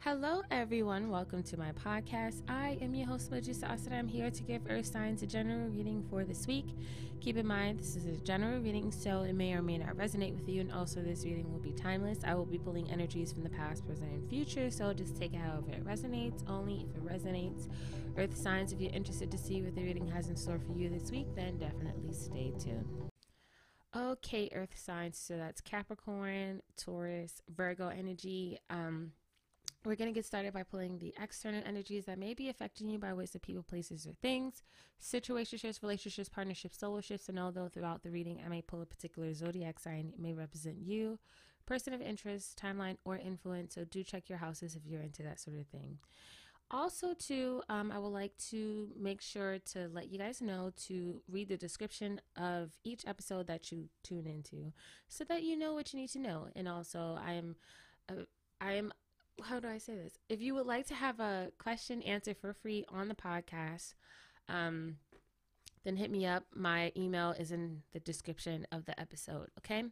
Hello, everyone. Welcome to my podcast. I am your host, Medusa Asada. I'm here to give Earth Signs a general reading for this week. Keep in mind, this is a general reading, so it may or may not resonate with you, and also this reading will be timeless. I will be pulling energies from the past, present, and future, so just take it however it resonates, only if it resonates. Earth Signs, if you're interested to see what the reading has in store for you this week, then definitely stay tuned. Okay, Earth signs. So that's Capricorn, Taurus, Virgo energy. Um, we're going to get started by pulling the external energies that may be affecting you by ways of people, places, or things, situationships, relationships, partnerships, solo shifts, and although throughout the reading I may pull a particular zodiac sign, it may represent you, person of interest, timeline, or influence. So do check your houses if you're into that sort of thing. Also, too, um, I would like to make sure to let you guys know to read the description of each episode that you tune into, so that you know what you need to know. And also, I'm, uh, I'm how do I say this? If you would like to have a question answered for free on the podcast, um, then hit me up. My email is in the description of the episode. Okay,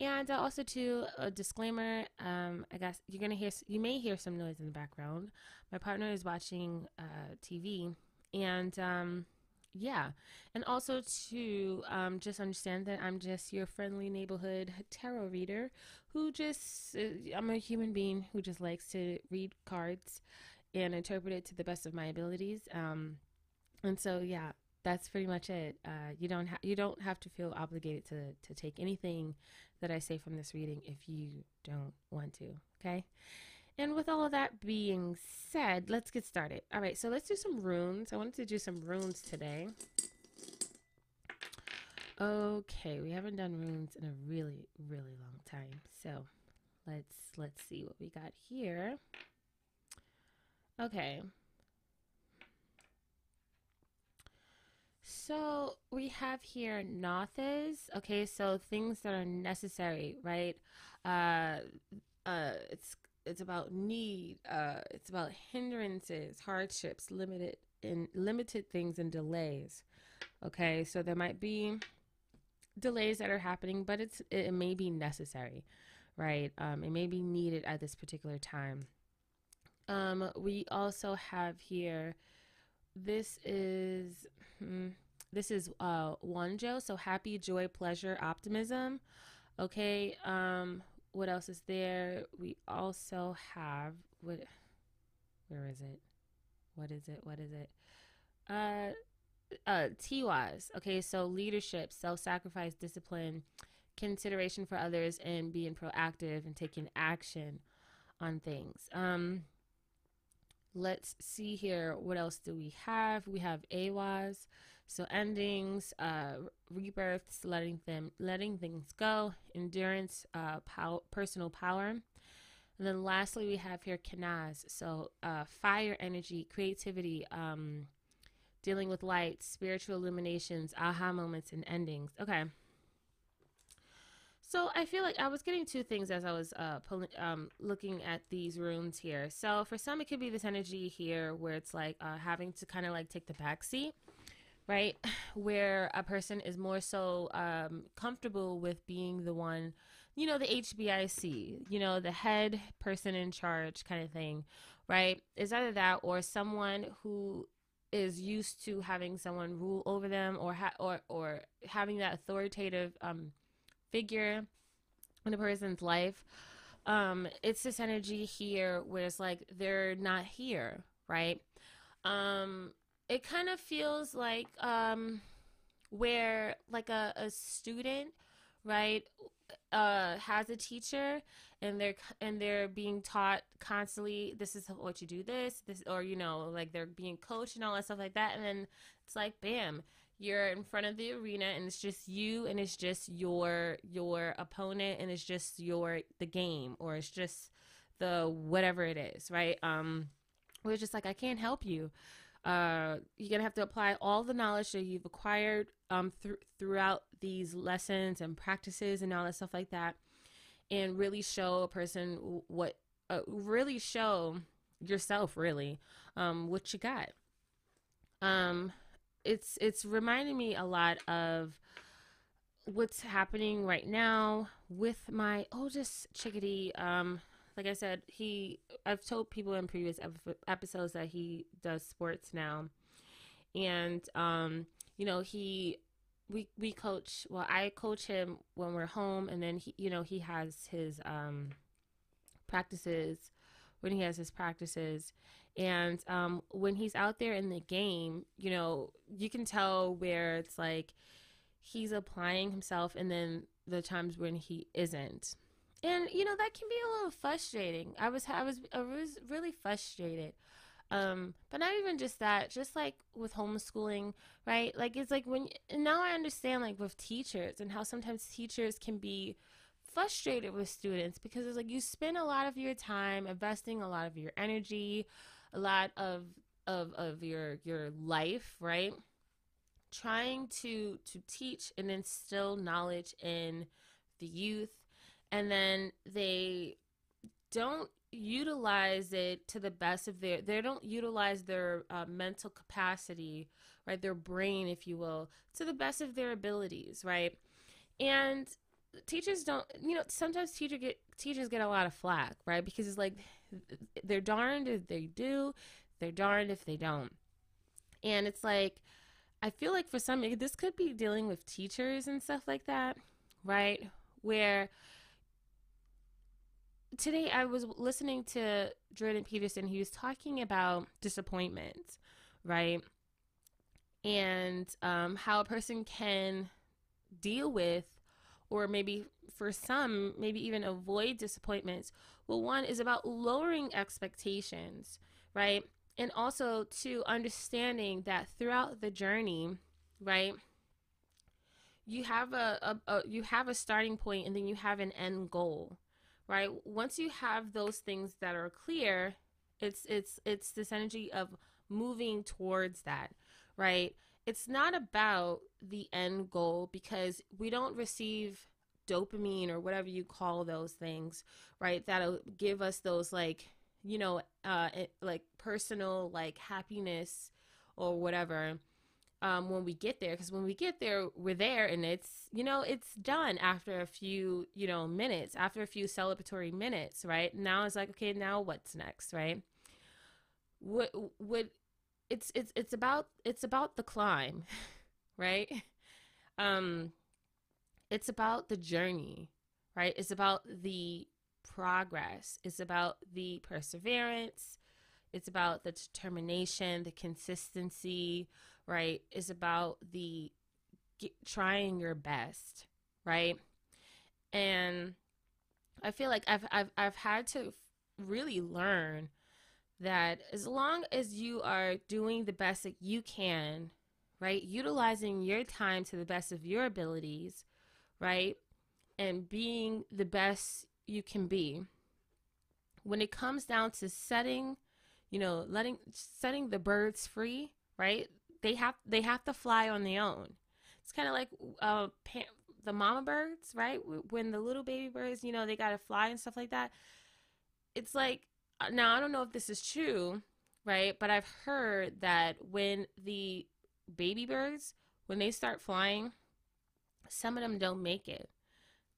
and uh, also to a disclaimer. Um, I guess you're gonna hear you may hear some noise in the background. My partner is watching uh, TV, and um, yeah. And also to um, just understand that I'm just your friendly neighborhood tarot reader who just, uh, I'm a human being who just likes to read cards and interpret it to the best of my abilities. Um, and so, yeah, that's pretty much it. Uh, you don't ha- you don't have to feel obligated to to take anything that I say from this reading if you don't want to. Okay. And with all of that being said, let's get started. All right, so let's do some runes. I wanted to do some runes today. Okay, we haven't done runes in a really, really long time. So let's let's see what we got here. Okay. So we have here Nauthiz. Okay, so things that are necessary, right? Uh, uh, it's it's about need uh, it's about hindrances hardships limited in limited things and delays okay? So there might be delays that are happening but it's it may be necessary right? Um, it may be needed at this particular time. Um, we also have here this is hmm, this is uh Wunjo, so happy joy pleasure optimism okay? Um what else is there? We also have what where is it? What is it? What is it? Uh uh Tiwaz. Okay, so leadership, self-sacrifice, discipline, consideration for others and being proactive and taking action on things. Um let's see here what else do we have? We have Awaz. So endings, uh, rebirths, letting them, letting things go, endurance, uh, pow- personal power. And then lastly, we have here Kenaz. So uh, fire energy, creativity, um, dealing with light, spiritual illuminations, aha moments, and endings. Okay. So I feel like I was getting two things as I was uh, pulling, um, looking at these runes here. So for some, it could be this energy here where it's like uh, having to kind of like take the back seat right? Where a person is more so um, comfortable with being the one, you know, the HBIC, you know, the head person in charge kind of thing, right? Is either that or someone who is used to having someone rule over them or ha- or or having that authoritative um, figure in a person's life. Um, it's this energy here where it's like they're not here, right? Um, it kind of feels like um where like a, a student right uh has a teacher and they're and they're being taught constantly this is what you do this this or you know like they're being coached and all that stuff like that and then it's like bam you're in front of the arena and it's just you and it's just your your opponent and it's just your the game or it's just the whatever it is right um we're just like i can't help you uh, you're gonna have to apply all the knowledge that you've acquired um, th- throughout these lessons and practices and all that stuff like that, and really show a person what, uh, really show yourself really um, what you got. Um, it's it's reminding me a lot of what's happening right now with my oldest chickadee. Um, like I said, he I've told people in previous episodes that he does sports now, and um, you know he we we coach. Well, I coach him when we're home, and then he you know he has his um practices when he has his practices. And um, when he's out there in the game you know you can tell where it's like he's applying himself and then the times when he isn't. And you know that can be a little frustrating. I was i was i was really frustrated. Um but not even just that just like with homeschooling right? Like it's like when now i understand like with teachers and how sometimes teachers can be frustrated with students because it's like you spend a lot of your time investing a lot of your energy a lot of of of your your life right? Trying to to teach and instill knowledge in the youth. And then they don't utilize it to the best of their they don't utilize their uh, mental capacity right? Their brain if you will to the best of their abilities right? And teachers don't you know sometimes teacher get teachers get a lot of flack right because it's like they're darned if they do they're darned if they don't and it's like i feel like for some this could be dealing with teachers and stuff like that right where today I was listening to Jordan Peterson. He was talking about disappointment, right? And um, how a person can deal with, or maybe for some, maybe even avoid disappointments. Well, one is about lowering expectations, right? And also to understanding that throughout the journey, right? You have a, a, a you have a starting point and then you have an end goal right once you have those things that are clear it's it's it's this energy of moving towards that right it's not about the end goal because we don't receive dopamine or whatever you call those things right that'll give us those like you know uh like personal like happiness or whatever um, when we get there. Because when we get there we're there and it's you know it's done after a few you know minutes after a few celebratory minutes right? Now it's like okay now what's next right? What what it's it's it's about it's about the climb right? Um it's about the journey right? It's about the progress. It's about the perseverance. It's about the determination the consistency right, It's about the get, trying your best, right? And I feel like I've I've I've had to really learn that as long as you are doing the best that you can, right, utilizing your time to the best of your abilities, right, and being the best you can be. When it comes down to setting, you know, letting setting the birds free, right? they have they have to fly on their own. It's kind of like uh, the mama birds, right? When the little baby birds, you know, they got to fly and stuff like that. It's like Uh, now I don't know if this is true, right? But I've heard that when the baby birds when they start flying, some of them don't make it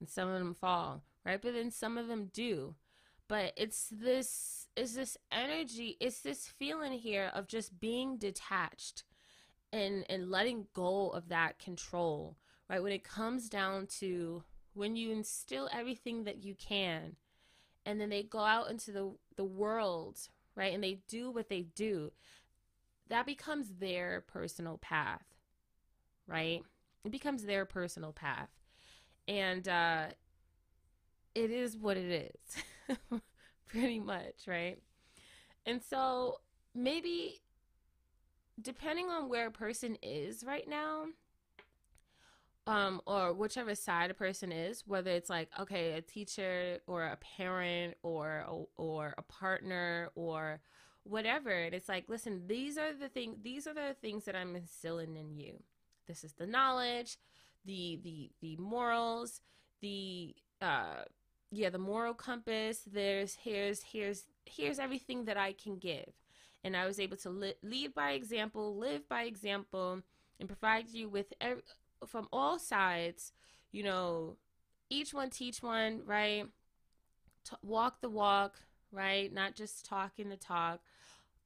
and some of them fall, right? But then some of them do. But it's this is this energy, it's this feeling here of just being detached and and letting go of that control right when it comes down to when you instill everything that you can and then they go out into the the world right and they do what they do that becomes their personal path right? It becomes their personal path. And uh it is what it is pretty much right? And so maybe depending on where a person is right now, um, or whichever side a person is, whether it's like okay, a teacher or a parent or or a partner or whatever, and it's like listen, these are the thing, these are the things that I'm instilling in you. This is the knowledge, the the the morals, the uh yeah, the moral compass. There's here's here's here's everything that I can give and I was able to li- lead by example, live by example, and provide you with from all sides, you know, each one teach one, right? t- walk the walk, right? Not just talking the talk.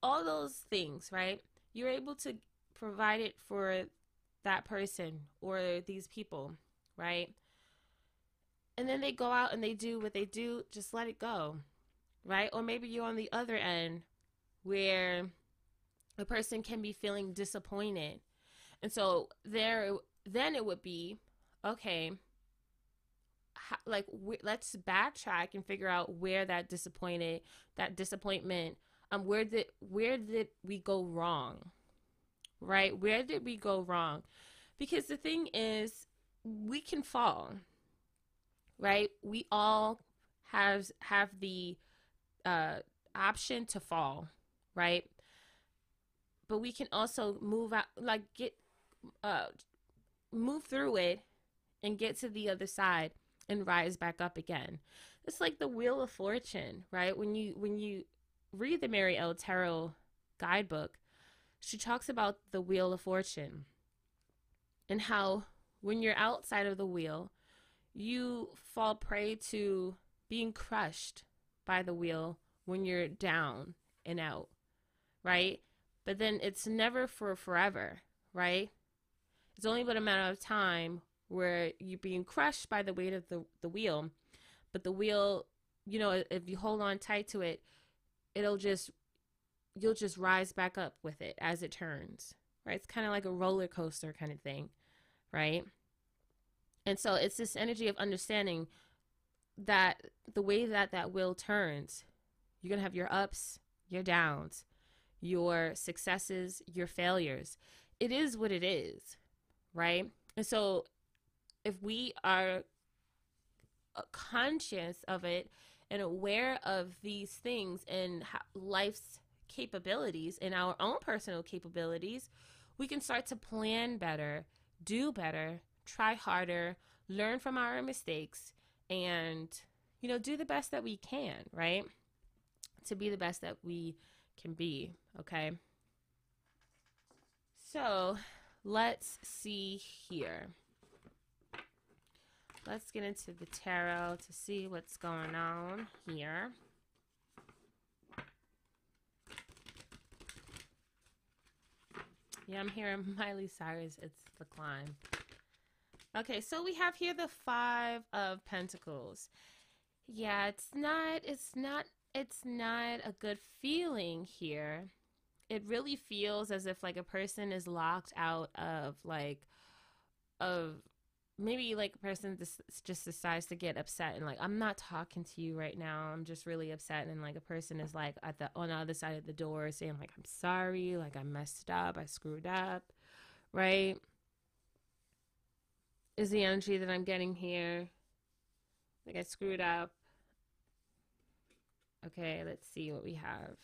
All those things, right? You're able to provide it for that person or these people, right? And then they go out and they do what they do, just let it go, right? Or maybe you're on the other end where a person can be feeling disappointed. And so there then it would be okay, how, like let's backtrack and figure out where that disappointed that disappointment um where did where did we go wrong? Right? Where did we go wrong? Because the thing is we can fall right? We all have have the uh option to fall right? But we can also move out like get uh move through it and get to the other side and rise back up again. It's like the wheel of fortune, right? When you when you read the Mary El Tarot guidebook, she talks about the wheel of fortune and how when you're outside of the wheel, you fall prey to being crushed by the wheel when you're down and out, right? But then it's never for forever, right? It's only but a matter of time where you're being crushed by the weight of the, the wheel. But the wheel, you know, if you hold on tight to it, it'll just, you'll just rise back up with it as it turns, right? It's kind of like a roller coaster kind of thing, right? And so it's this energy of understanding that the way that that wheel turns, you're going to have your ups, your downs, your successes, your failures. It is what it is, right? And so if we are uh, conscious of it and aware of these things and life's capabilities and our own personal capabilities, we can start to plan better, do better, try harder, learn from our mistakes, and, you know, do the best that we can, right? To be the best that we can be, okay? So let's see here. Let's get into the tarot to see what's going on here. Yeah, I'm hearing Miley Cyrus. It's the climb. Okay, so we have here the Five of Pentacles. Yeah, it's not, it's not, it's not a good feeling here. It really feels as if like a person is locked out of like, of maybe like a person just just decides to get upset and like I'm not talking to you right now. I'm just really upset and like a person is like at the on the other side of the door saying like I'm sorry, like I messed up, I screwed up, right? Is the energy that I'm getting here. Like I screwed up. Okay, let's see what we have.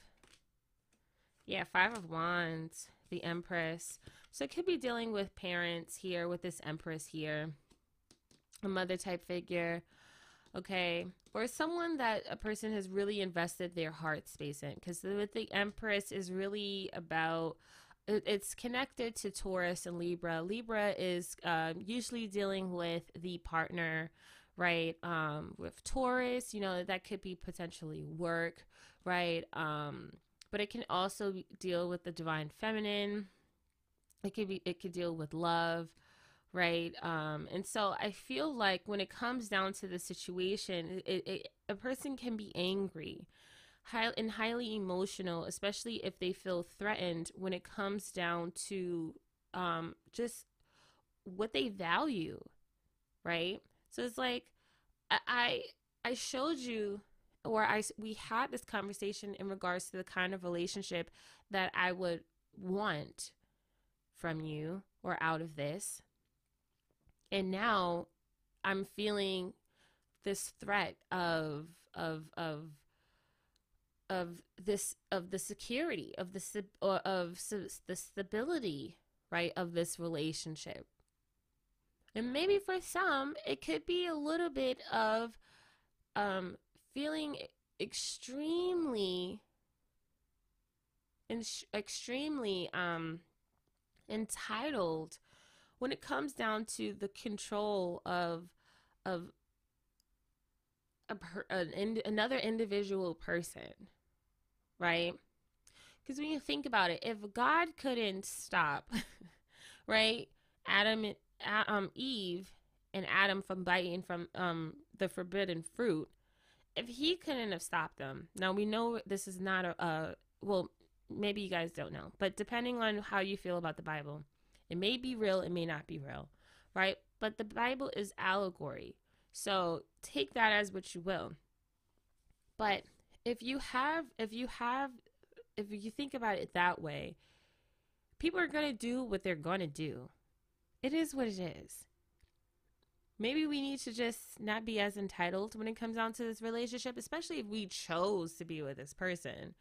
Yeah, 5 of wands, the empress. So it could be dealing with parents here, with this empress here, a mother type figure, okay, or someone that a person has really invested their heart space in. Because with the empress is really about it's connected to Taurus and Libra. Libra is uh, usually dealing with the partner, right? Um, with Taurus, you know, that could be potentially work, right? Um, but it can also deal with the divine feminine, it could be it could deal with love right? Um and so i feel like when it comes down to the situation it, it a person can be angry high, and highly emotional especially if they feel threatened when it comes down to um just what they value right? So it's like i i showed you or i we had this conversation in regards to the kind of relationship that i would want from you or out of this. And now I'm feeling this threat of of of of this of the security of the or of the stability right of this relationship and maybe for some it could be a little bit of um feeling extremely extremely um entitled when it comes down to the control of of a per, an another individual person, right? Because when you think about it, if God couldn't stop, right, Adam, um, Eve, and Adam from biting from um the forbidden fruit, if he couldn't have stopped them, now we know this is not a, a well, maybe you guys don't know, but depending on how you feel about the Bible, it may be real, it may not be real, right? But the Bible is allegory. So take that as what you will. But if you have if you have if you think about it that way, people are going to do what they're going to do. It is what it is. Maybe we need to just not be as entitled when it comes down to this relationship, especially if we chose to be with this person,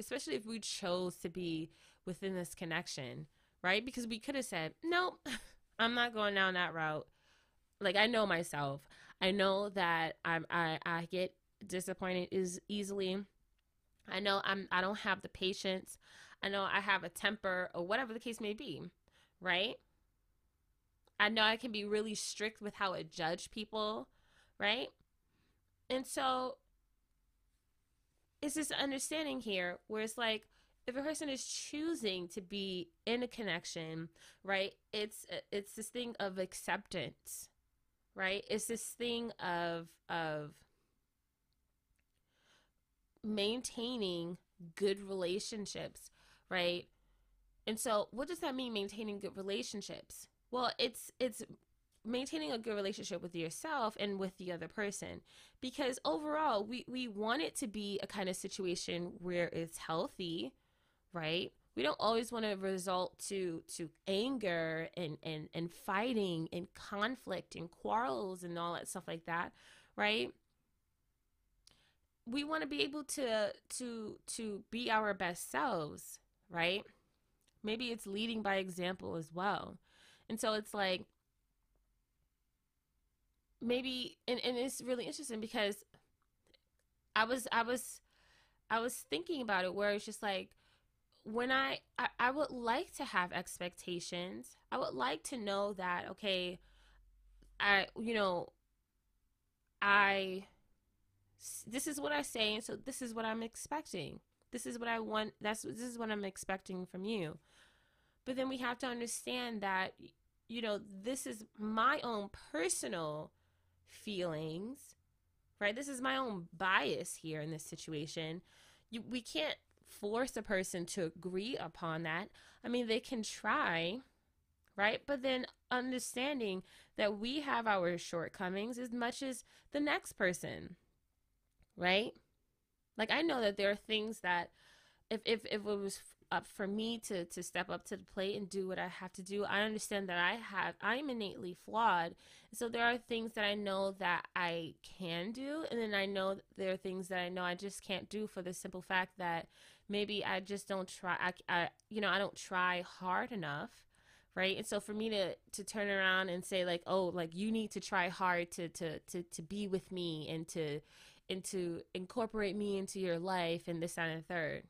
especially if we chose to be within this connection, right? Because we could have said, nope, I'm not going down that route. Like I know myself. I know that I'm I, I get disappointed is easily. I know I'm I don't have the patience. I know I have a temper or whatever the case may be, right? I know I can be really strict with how I judge people, right? And so it's this understanding here where it's like if a person is choosing to be in a connection, right? It's it's this thing of acceptance, right? It's this thing of of maintaining good relationships, right? And so what does that mean maintaining good relationships? Well, it's it's maintaining a good relationship with yourself and with the other person because overall we we want it to be a kind of situation where it's healthy, right? we don't always want to result to to anger and and and fighting and conflict and quarrels and all that stuff like that right? We want to be able to to to be our best selves right? Maybe it's leading by example as well and so it's like maybe and, and it's really interesting because i was i was i was thinking about it where it's just like when I, I, I would like to have expectations. I would like to know that okay, I you know, I this is what I say, and so this is what I'm expecting. This is what I want. That's this is what I'm expecting from you. But then we have to understand that you know this is my own personal feelings, right? This is my own bias here in this situation. You, we can't force a person to agree upon that. I mean, they can try, right? But then understanding that we have our shortcomings as much as the next person, right? Like I know that there are things that if if, if it was up for me to to step up to the plate and do what I have to do, I understand that I have I'm innately flawed. So there are things that I know that I can do and then I know there are things that I know I just can't do for the simple fact that maybe I just don't try I, I you know I don't try hard enough right? And so for me to to turn around and say like oh like you need to try hard to to to, to be with me and to and to incorporate me into your life and this and the third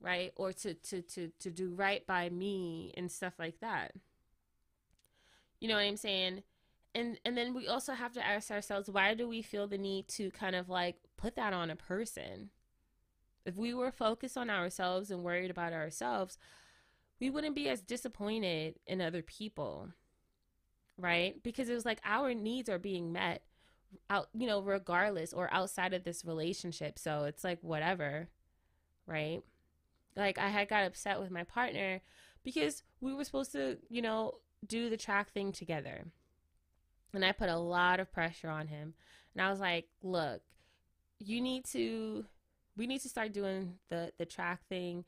right or to to to to do right by me and stuff like that you know what i'm saying and and then we also have to ask ourselves why do we feel the need to kind of like put that on a person if we were focused on ourselves and worried about ourselves, we wouldn't be as disappointed in other people. Right? Because it was like our needs are being met out, you know, regardless or outside of this relationship. So it's like whatever. Right? Like I had got upset with my partner because we were supposed to, you know, do the track thing together. And I put a lot of pressure on him. And I was like, look, you need to we need to start doing the the track thing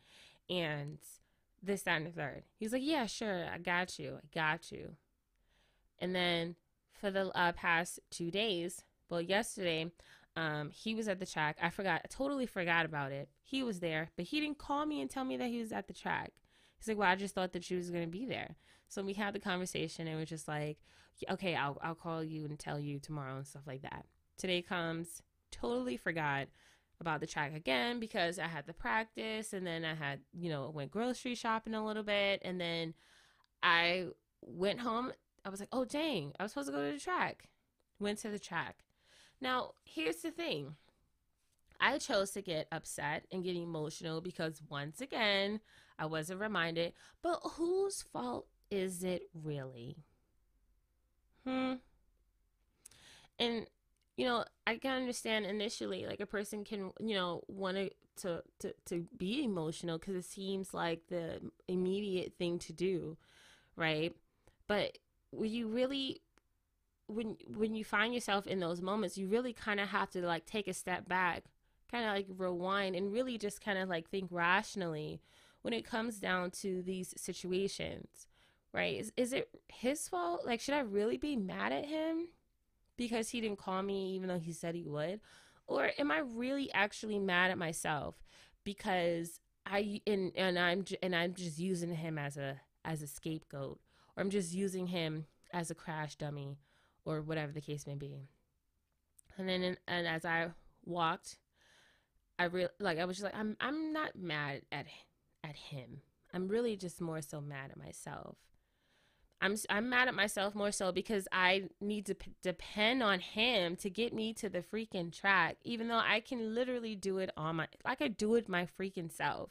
and this that and the third he's like yeah sure i got you i got you and then for the uh, past two days well yesterday um, he was at the track i forgot I totally forgot about it he was there but he didn't call me and tell me that he was at the track he's like well i just thought that you was to be there so we had the conversation and was just like okay I'll, I'll call you and tell you tomorrow and stuff like that today comes totally forgot about the track again because I had the practice and then I had, you know, went grocery shopping a little bit and then I went home. I was like, oh, dang, I was supposed to go to the track. Went to the track. Now, here's the thing. I chose to get upset and get emotional because once again, I wasn't reminded, but whose fault is it really? Hmm. And you know, I can understand initially like a person can, you know, want to to to, be emotional because it seems like the immediate thing to do, right? But when you really when when you find yourself in those moments, you really kind of have to like take a step back, kind of like rewind and really just kind of like think rationally when it comes down to these situations, right? Is is it his fault? Like should I really be mad at him because he didn't call me even though he said he would? Or am I really actually mad at myself because I and and I'm and I'm just using him as a as a scapegoat or I'm just using him as a crash dummy or whatever the case may be. And then and as I walked I real like I was just like I'm I'm not mad at at him. I'm really just more so mad at myself. I'm I'm mad at myself more so because I need to p- depend on him to get me to the freaking track, even though I can literally do it on my like I do it my freaking self.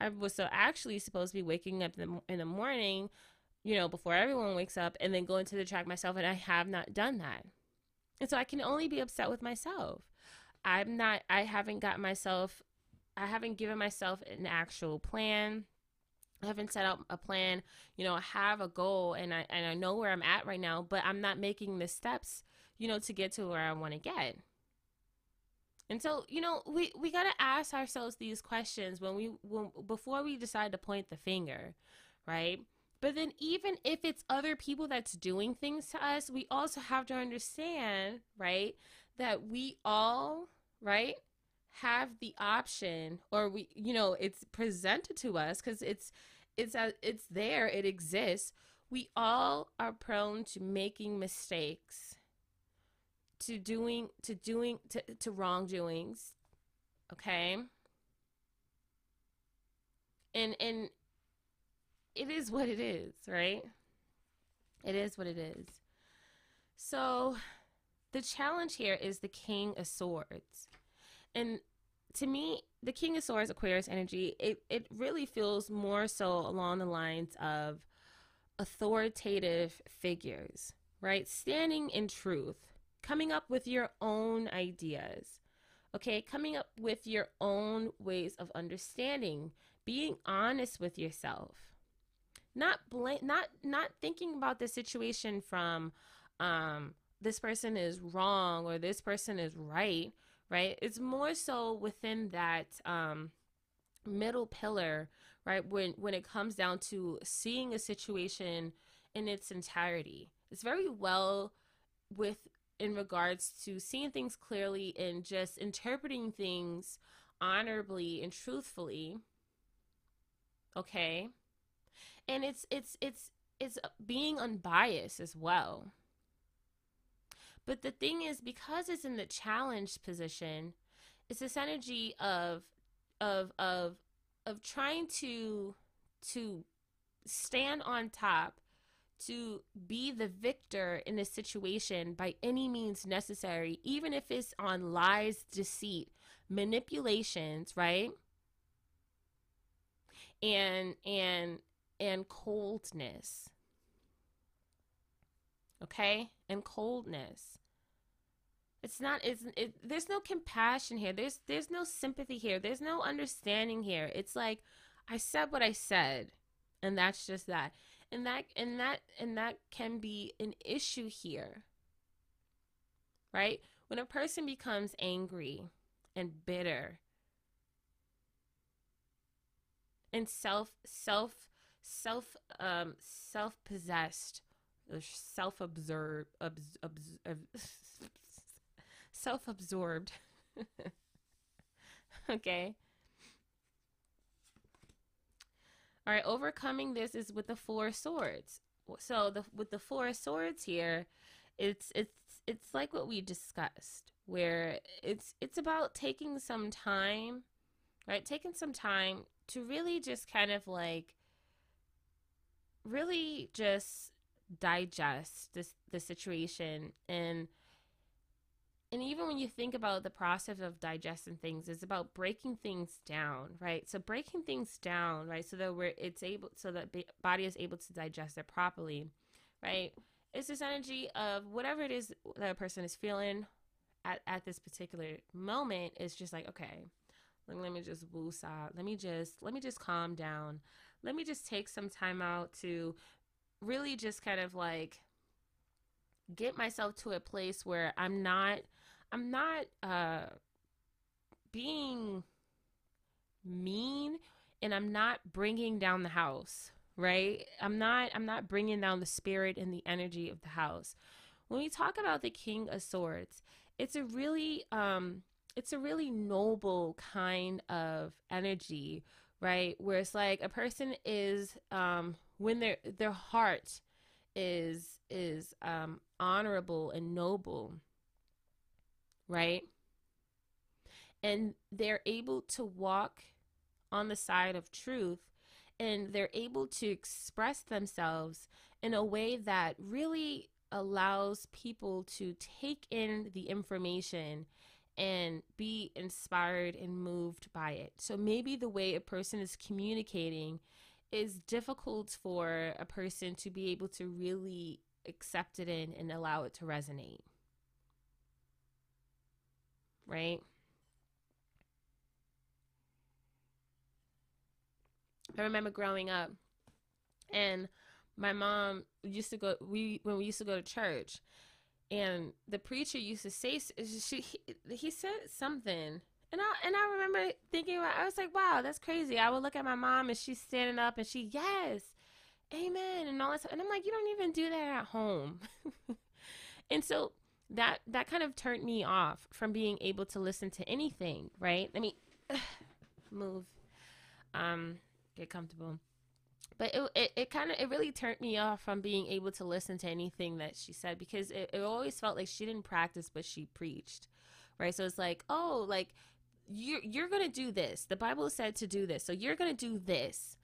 I was so actually supposed to be waking up the, in the morning, you know, before everyone wakes up, and then go into the track myself, and I have not done that, and so I can only be upset with myself. I'm not. I haven't got myself. I haven't given myself an actual plan I haven't set out a plan, you know, I have a goal and I and I know where I'm at right now, but I'm not making the steps, you know, to get to where I want to get. And so, you know, we we got to ask ourselves these questions when we when before we decide to point the finger, right? But then even if it's other people that's doing things to us, we also have to understand, right, that we all, right, have the option or we you know it's presented to us because it's it's a, it's there it exists. We all are prone to making mistakes to doing to doing to, to wrongdoings okay? And and it is what it is right it is what it is so the challenge here is the king of swords and to me, the King of Swords Aquarius energy, it, it really feels more so along the lines of authoritative figures, right? Standing in truth, coming up with your own ideas, okay? Coming up with your own ways of understanding, being honest with yourself. Not blame not not thinking about the situation from um this person is wrong or this person is right right? It's more so within that um, middle pillar, right? When when it comes down to seeing a situation in its entirety, it's very well with in regards to seeing things clearly and just interpreting things honorably and truthfully. Okay, and it's it's it's it's being unbiased as well but the thing is, because it's in the challenged position, it's this energy of of of of trying to to stand on top to be the victor in a situation by any means necessary, even if it's on lies, deceit, manipulations, right? And and and coldness. Okay? And coldness. It's not. It's. It, there's no compassion here. There's. There's no sympathy here. There's no understanding here. It's like, I said what I said, and that's just that. And that. And that. And that can be an issue here. Right when a person becomes angry and bitter and self self self um self possessed self absorbed abs, abs, abs, self absorbed. okay. All right, overcoming this is with the four swords. So the with the four swords here, it's it's it's like what we discussed, where it's it's about taking some time, right? Taking some time to really just kind of like really just digest this the situation. And and even when you think about the process of digesting things it's about breaking things down right? So breaking things down right so that we're it's able so that body is able to digest it properly right? It's this energy of whatever it is that a person is feeling at, at this particular moment it's just like okay let me just out let me just let me just calm down let me just take some time out to really just kind of like get myself to a place where I'm not I'm not uh being mean and I'm not bringing down the house, right? I'm not I'm not bringing down the spirit and the energy of the house. When we talk about the king of swords, it's a really um it's a really noble kind of energy, right? Where it's like a person is um when their their heart is is um honorable and noble right? And they're able to walk on the side of truth and they're able to express themselves in a way that really allows people to take in the information and be inspired and moved by it. So maybe the way a person is communicating is difficult for a person to be able to really accept it in and allow it to resonate right? I remember growing up and my mom used to go we when we used to go to church and the preacher used to say she he, he said something. And I and I remember thinking I was like wow that's crazy. I would look at my mom and she's standing up and she yes amen and all that and I'm like you don't even do that at home. And so that that kind of turned me off from being able to listen to anything right? Let me move. Um get comfortable but it, it, it kind of it really turned me off from being able to listen to anything that she said because it, it always felt like she didn't practice but she preached right so it's like oh like you're you're gonna do this the bible said to do this so you're gonna do this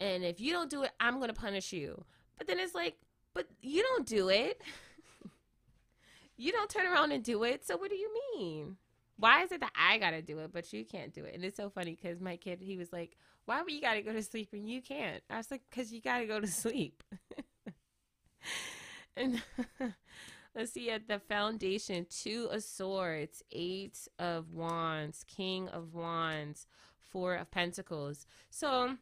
and if you don't do it i'm gonna punish you but then it's like but you don't do it You don't turn around and do it. So what do you mean? Why is it that I gotta do it, but you can't do it? And it's so funny because my kid, he was like, "Why you gotta go to sleep and you can't?" I was like, "Cause you gotta go to sleep." and let's see at the foundation: two of swords, eight of wands, king of wands, four of pentacles. So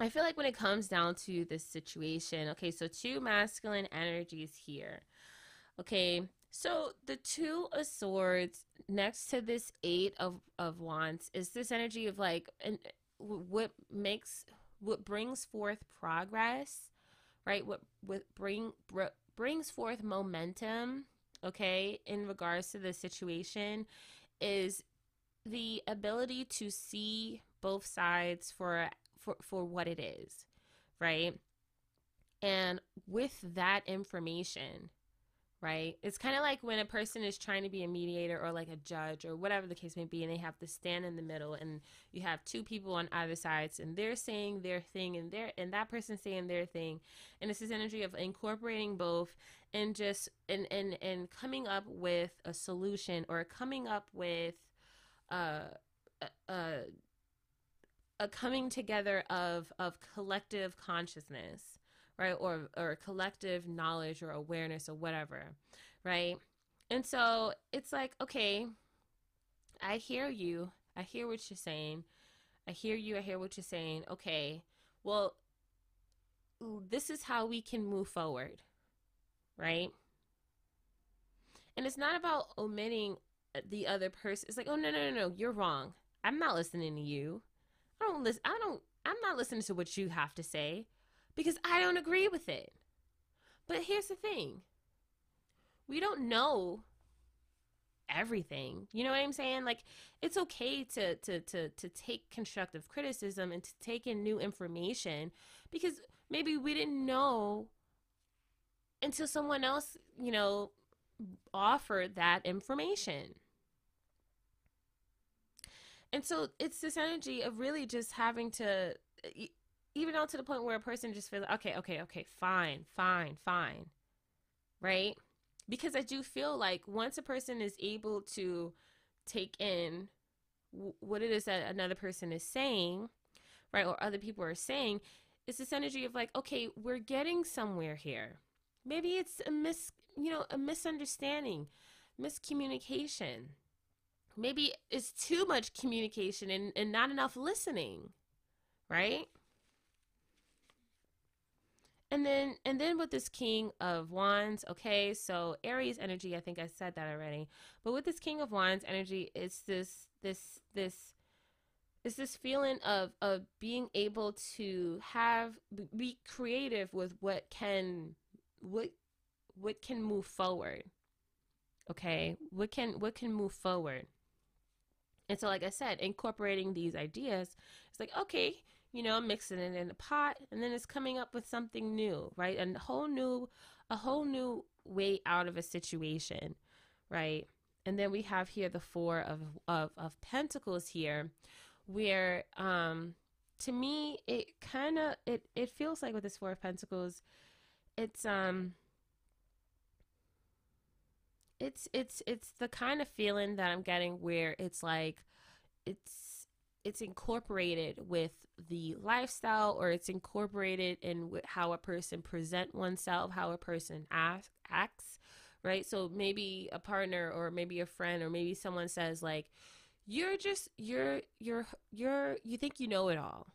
I feel like when it comes down to this situation, okay, so two masculine energies here. Okay, so the two of swords next to this eight of of wands is this energy of like and what makes what brings forth progress, right? What what bring br- brings forth momentum, okay, in regards to the situation is the ability to see both sides for for for what it is, right? And with that information, right? It's kind of like when a person is trying to be a mediator or like a judge or whatever the case may be, and they have to stand in the middle, and you have two people on either sides, and they're saying their thing, and they're and that person saying their thing, and it's this energy of incorporating both and just and and and coming up with a solution or coming up with uh, a, a a coming together of of collective consciousness right or or collective knowledge or awareness or whatever right? And so it's like okay i hear you. I hear what you're saying. I hear you. I hear what you're saying. Okay well this is how we can move forward right? And it's not about omitting the other person. It's like oh no no no no you're wrong. I'm not listening to you. I don't listen i don't i'm not listening to what you have to say because I don't agree with it. But here's the thing we don't know everything. You know what I'm saying? Like it's okay to to to to take constructive criticism and to take in new information because maybe we didn't know until someone else, you know, offered that information. And so it's this energy of really just having to even down to the point where a person just feels okay, okay, okay, fine, fine, fine, right? because I do feel like once a person is able to take in w- what it is that another person is saying, right, or other people are saying, it's this energy of like, okay, we're getting somewhere here. Maybe it's a mis, you know, a misunderstanding, miscommunication. Maybe it's too much communication and, and not enough listening, right? And then and then with this king of wands, okay, so Aries energy, I think I said that already. But with this king of wands energy, it's this this this it's this feeling of of being able to have be creative with what can what what can move forward. Okay? What can what can move forward? And so like I said, incorporating these ideas, it's like, okay, you know, mixing it in a pot, and then it's coming up with something new, right? And a whole new, a whole new way out of a situation, right? And then we have here the four of of, of pentacles here, where um to me it kind of it it feels like with this four of pentacles, it's um it's it's it's the kind of feeling that I'm getting where it's like it's it's incorporated with the lifestyle or it's incorporated in how a person present oneself how a person act, acts right? So maybe a partner or maybe a friend or maybe someone says like you're just you're you're you're you think you know it all.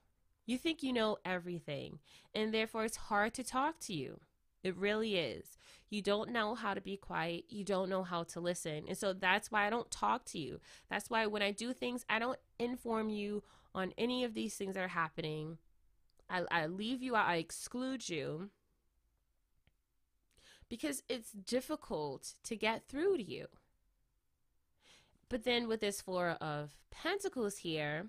You think you know everything and therefore it's hard to talk to you it really is. You don't know how to be quiet. You don't know how to listen. And so that's why I don't talk to you. That's why when I do things, I don't inform you on any of these things that are happening. I, I leave you out, I exclude you because it's difficult to get through to you. But then with this Four of Pentacles here,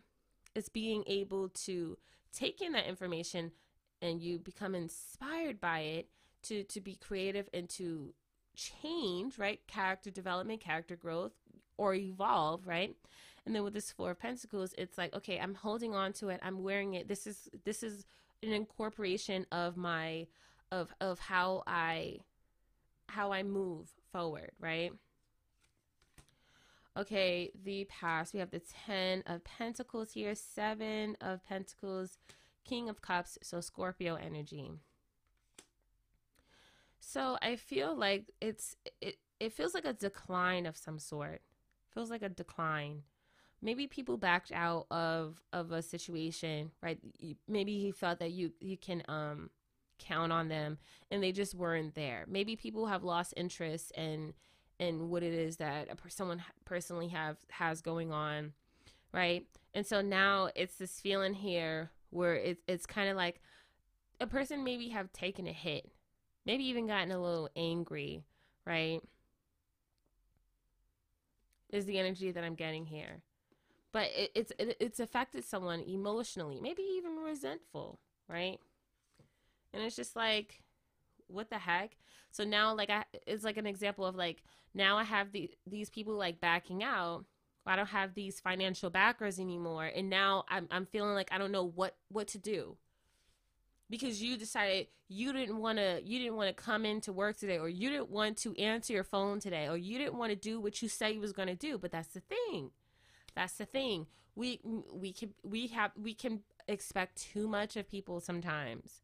it's being able to take in that information and you become inspired by it to to be creative and to change, right? Character development, character growth, or evolve, right? And then with this four of pentacles, it's like, okay, I'm holding on to it. I'm wearing it. This is this is an incorporation of my of of how I how I move forward, right? Okay, the past. We have the 10 of pentacles here, 7 of pentacles, king of cups, so Scorpio energy. So I feel like it's it it feels like a decline of some sort. Feels like a decline. Maybe people backed out of of a situation, right? Maybe he felt that you you can um count on them and they just weren't there. Maybe people have lost interest in in what it is that a, someone personally have has going on, right? And so now it's this feeling here where it's it's kind of like a person maybe have taken a hit maybe even gotten a little angry, right? Is the energy that I'm getting here. But it, it's it, it's affected someone emotionally, maybe even resentful, right? And it's just like what the heck? So now like I it's like an example of like now I have the these people like backing out. I don't have these financial backers anymore and now I'm I'm feeling like I don't know what what to do because you decided you didn't want to you didn't want to come into work today or you didn't want to answer your phone today or you didn't want to do what you said you was going to do. But that's the thing. That's the thing. We we can we have we can expect too much of people sometimes.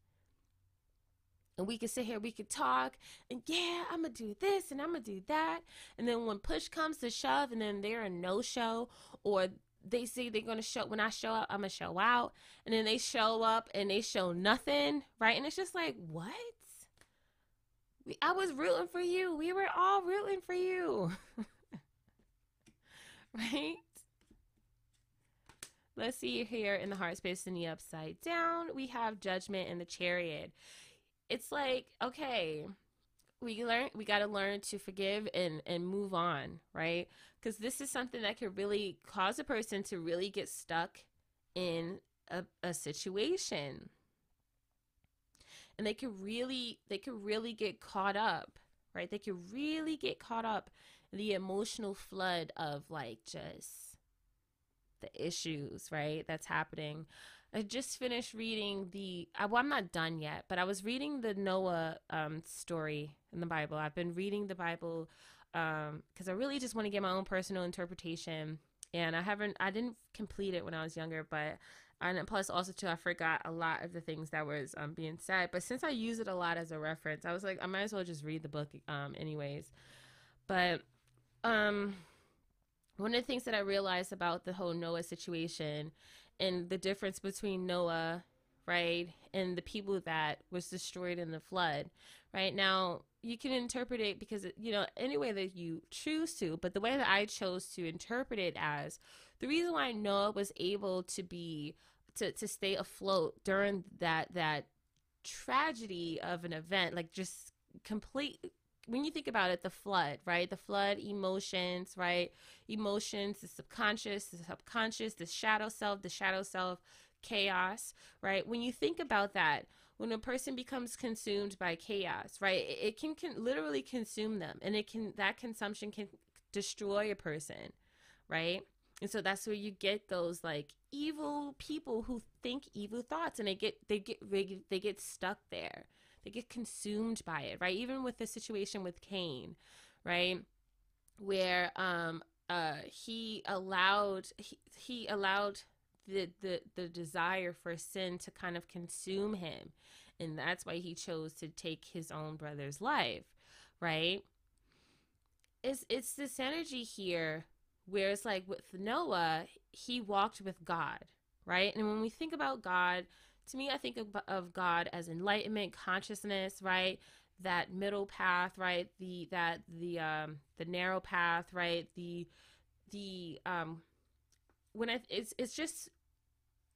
And we can sit here we could talk and yeah i'm gonna do this and i'm gonna do that. And then when push comes to shove and then they're a no show or they say they're gonna show when I show up, I'm gonna show out, and then they show up and they show nothing, right? And it's just like, what? I was rooting for you. We were all rooting for you, right? Let's see here in the heart space in the upside down, we have judgment and the chariot. It's like, okay, we learn we got to learn to forgive and and move on right because this is something that could really cause a person to really get stuck in a, a situation and they could really they could really get caught up right they could really get caught up in the emotional flood of like just the issues right that's happening I just finished reading the. Well, I'm not done yet, but I was reading the Noah um, story in the Bible. I've been reading the Bible because um, I really just want to get my own personal interpretation, and I haven't. I didn't complete it when I was younger, but and plus also too, I forgot a lot of the things that was um, being said. But since I use it a lot as a reference, I was like, I might as well just read the book um, anyways. But um, one of the things that I realized about the whole Noah situation and the difference between Noah, right, and the people that was destroyed in the flood, right? Now, you can interpret it because, you know, any way that you choose to, but the way that I chose to interpret it as the reason why Noah was able to be, to, to stay afloat during that, that tragedy of an event, like just complete when you think about it, the flood, right? The flood, emotions, right? Emotions, the subconscious, the subconscious, the shadow self, the shadow self, chaos, right? When you think about that, when a person becomes consumed by chaos, right? It, can, can literally consume them and it can, that consumption can destroy a person, right? And so that's where you get those like evil people who think evil thoughts and they get, they get, they get stuck there they get consumed by it, right? Even with the situation with Cain, right? Where um uh he allowed he, he allowed the, the the desire for sin to kind of consume him and that's why he chose to take his own brother's life right it's it's this energy here where it's like with noah he walked with god right and when we think about god to me, I think of, of God as enlightenment, consciousness, right? That middle path, right? The that the um the narrow path, right? The the um when I it's it's just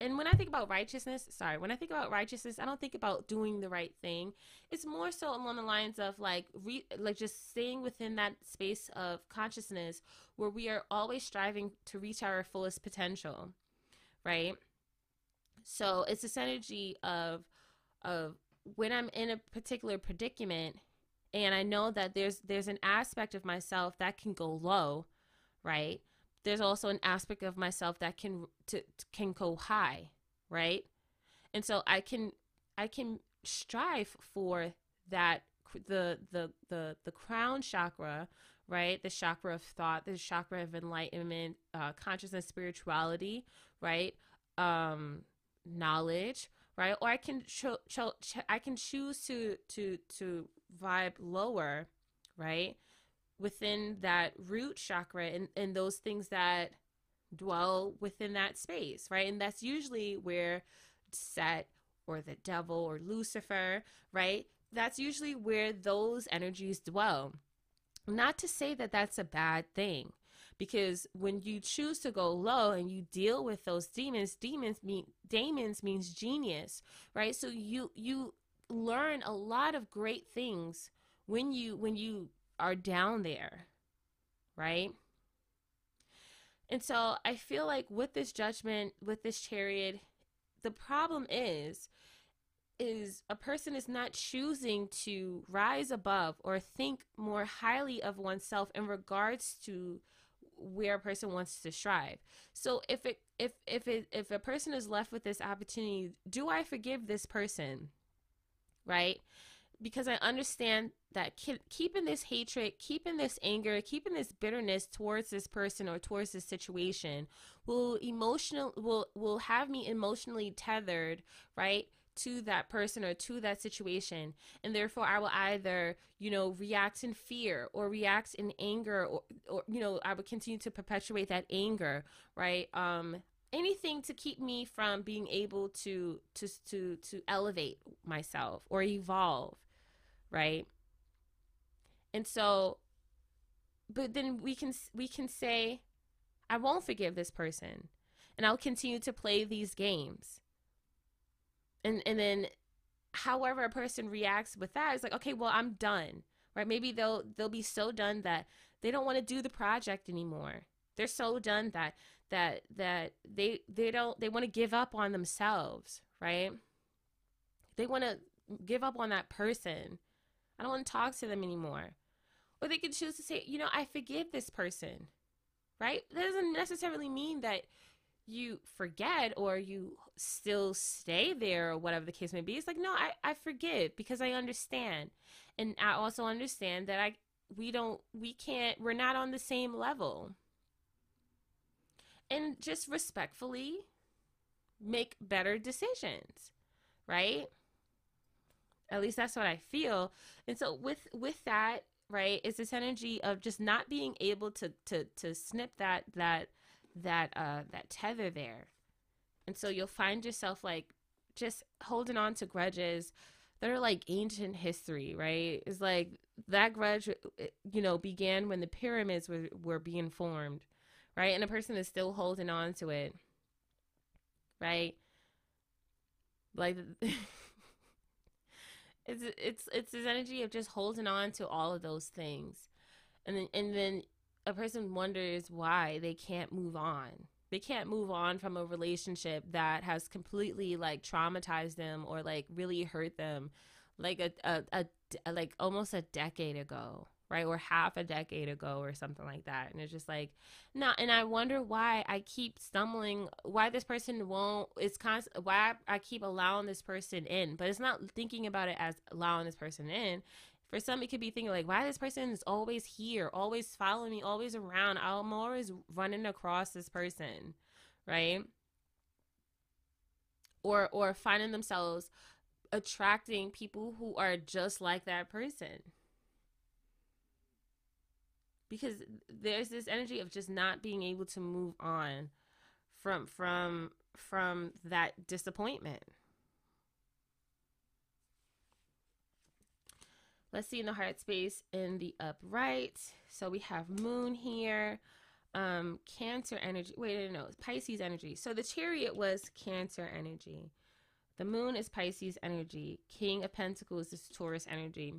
and when I think about righteousness, sorry, when I think about righteousness, I don't think about doing the right thing. It's more so along the lines of like re, like just staying within that space of consciousness where we are always striving to reach our fullest potential, right? So it's this energy of of when I'm in a particular predicament and I know that there's there's an aspect of myself that can go low, right? There's also an aspect of myself that can to, can go high, right? And so I can I can strive for that the the the the crown chakra, right? The chakra of thought, the chakra of enlightenment, uh, consciousness, spirituality, right? Um, knowledge right or i can cho- cho- ch- i can choose to to to vibe lower right within that root chakra and and those things that dwell within that space right? And that's usually where set or the devil or lucifer right? That's usually where those energies dwell. Not to say that that's a bad thing because when you choose to go low and you deal with those demons demons mean demons means genius right? So you you learn a lot of great things when you when you are down there right and so i feel like with this judgment with this chariot the problem is is a person is not choosing to rise above or think more highly of oneself in regards to where a person wants to strive. So if it if if it if a person is left with this opportunity, do I forgive this person? Right? Because I understand that keeping this hatred, keeping this anger, keeping this bitterness towards this person or towards this situation will emotional will will have me emotionally tethered, right? to that person or to that situation and therefore i will either you know react in fear or react in anger or, or you know i would continue to perpetuate that anger right um anything to keep me from being able to to to to elevate myself or evolve right and so but then we can we can say i won't forgive this person and i'll continue to play these games. And and then however a person reacts with that is like okay well i'm done right? Maybe they'll they'll be so done that they don't want to do the project anymore. They're so done that that that they they don't they want to give up on themselves right? They want to give up on that person. I don't want to talk to them anymore or they can choose to say you know i forgive this person right? That doesn't necessarily mean that you forget or you still stay there or whatever the case may be. It's like no i i forgive because i understand. And i also understand that i we don't we can't we're not on the same level. And just respectfully make better decisions right? At least that's what i feel. And so with with that right? It's this energy of just not being able to to to snip that that that uh that tether there. And so you'll find yourself like just holding on to grudges that are like ancient history right? It's like that grudge you know began when the pyramids were were being formed right? And a person is still holding on to it right? Like it's it's it's this energy of just holding on to all of those things. And then and then a person wonders why they can't move on. They can't move on from a relationship that has completely like traumatized them or like really hurt them like a, a, a, a like almost a decade ago right or half a decade ago or something like that. And it's just like no and i wonder why i keep stumbling why this person won't it's constant why I, keep allowing this person in. But it's not thinking about it as allowing this person in. For some it could be thinking like why this person is always here always following me always around. I'm always running across this person right? Or or finding themselves attracting people who are just like that person because there's this energy of just not being able to move on from from from that disappointment. Let's see in the heart space in the upright. So we have moon here, um, cancer energy. Wait, no, no, Pisces energy. So the chariot was cancer energy. The moon is Pisces energy. King of Pentacles is Taurus energy.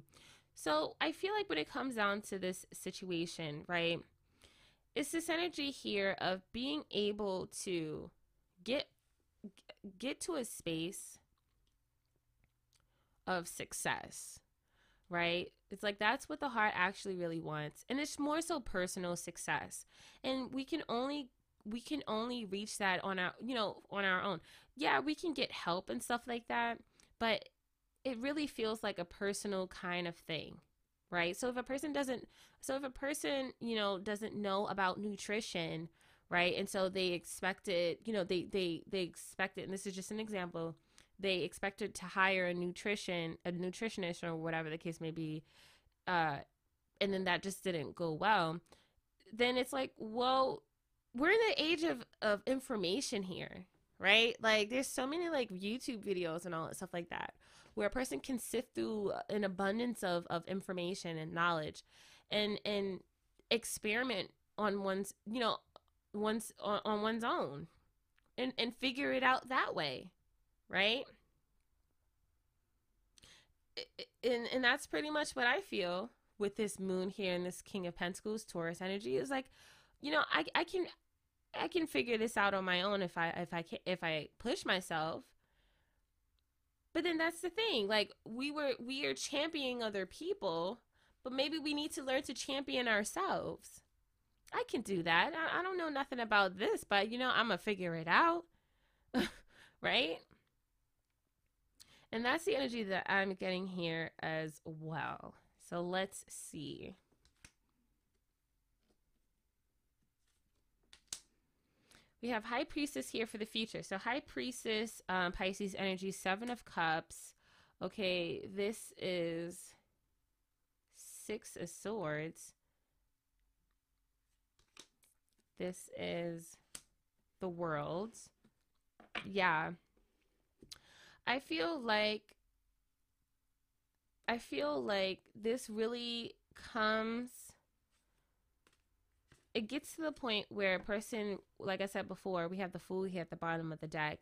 So I feel like when it comes down to this situation, right, it's this energy here of being able to get get to a space of success, right? It's like that's what the heart actually really wants. And it's more so personal success. And we can only we can only reach that on our, you know, on our own. Yeah, we can get help and stuff like that, but it really feels like a personal kind of thing right? So if a person doesn't so if a person you know doesn't know about nutrition right? And so they expected you know they they they expected and this is just an example they expected to hire a nutrition a nutritionist or whatever the case may be uh and then that just didn't go well then it's like well we're in the age of of information here right? Like there's so many like youtube videos and all that stuff like that where a person can sift through uh, an abundance of, of information and knowledge and and experiment on one's you know one's on, on one's own and and figure it out that way right? And and that's pretty much what i feel with this moon here and this king of pentacles taurus energy is like you know i i can i can figure this out on my own if i if i can if i push myself but then that's the thing. Like we were we are championing other people, but maybe we need to learn to champion ourselves. I can do that. I, I don't know nothing about this, but you know, I'm gonna figure it out. right? And that's the energy that I'm getting here as well. So let's see. We have High Priestess here for the future. So High Priestess, um, Pisces energy, Seven of Cups. Okay, this is Six of Swords. This is the world. Yeah. I feel like I feel like this really comes it gets to the point where a person, like I said before, we have the fool here at the bottom of the deck.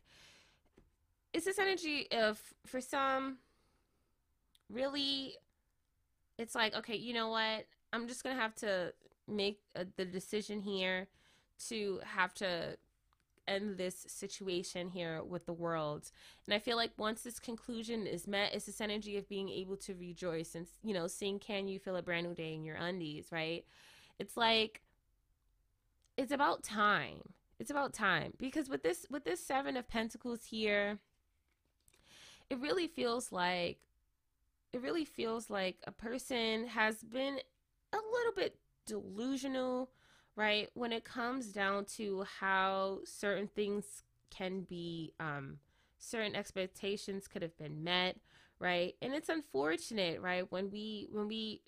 It's this energy of, for some, really, it's like, okay, you know what? I'm just going to have to make a, the decision here to have to end this situation here with the world. And I feel like once this conclusion is met, it's this energy of being able to rejoice and, you know, sing Can You Feel a Brand New Day in Your Undies, right? It's like it's about time. It's about time because with this with this 7 of pentacles here, it really feels like it really feels like a person has been a little bit delusional, right? When it comes down to how certain things can be um certain expectations could have been met, right? And it's unfortunate, right? When we when we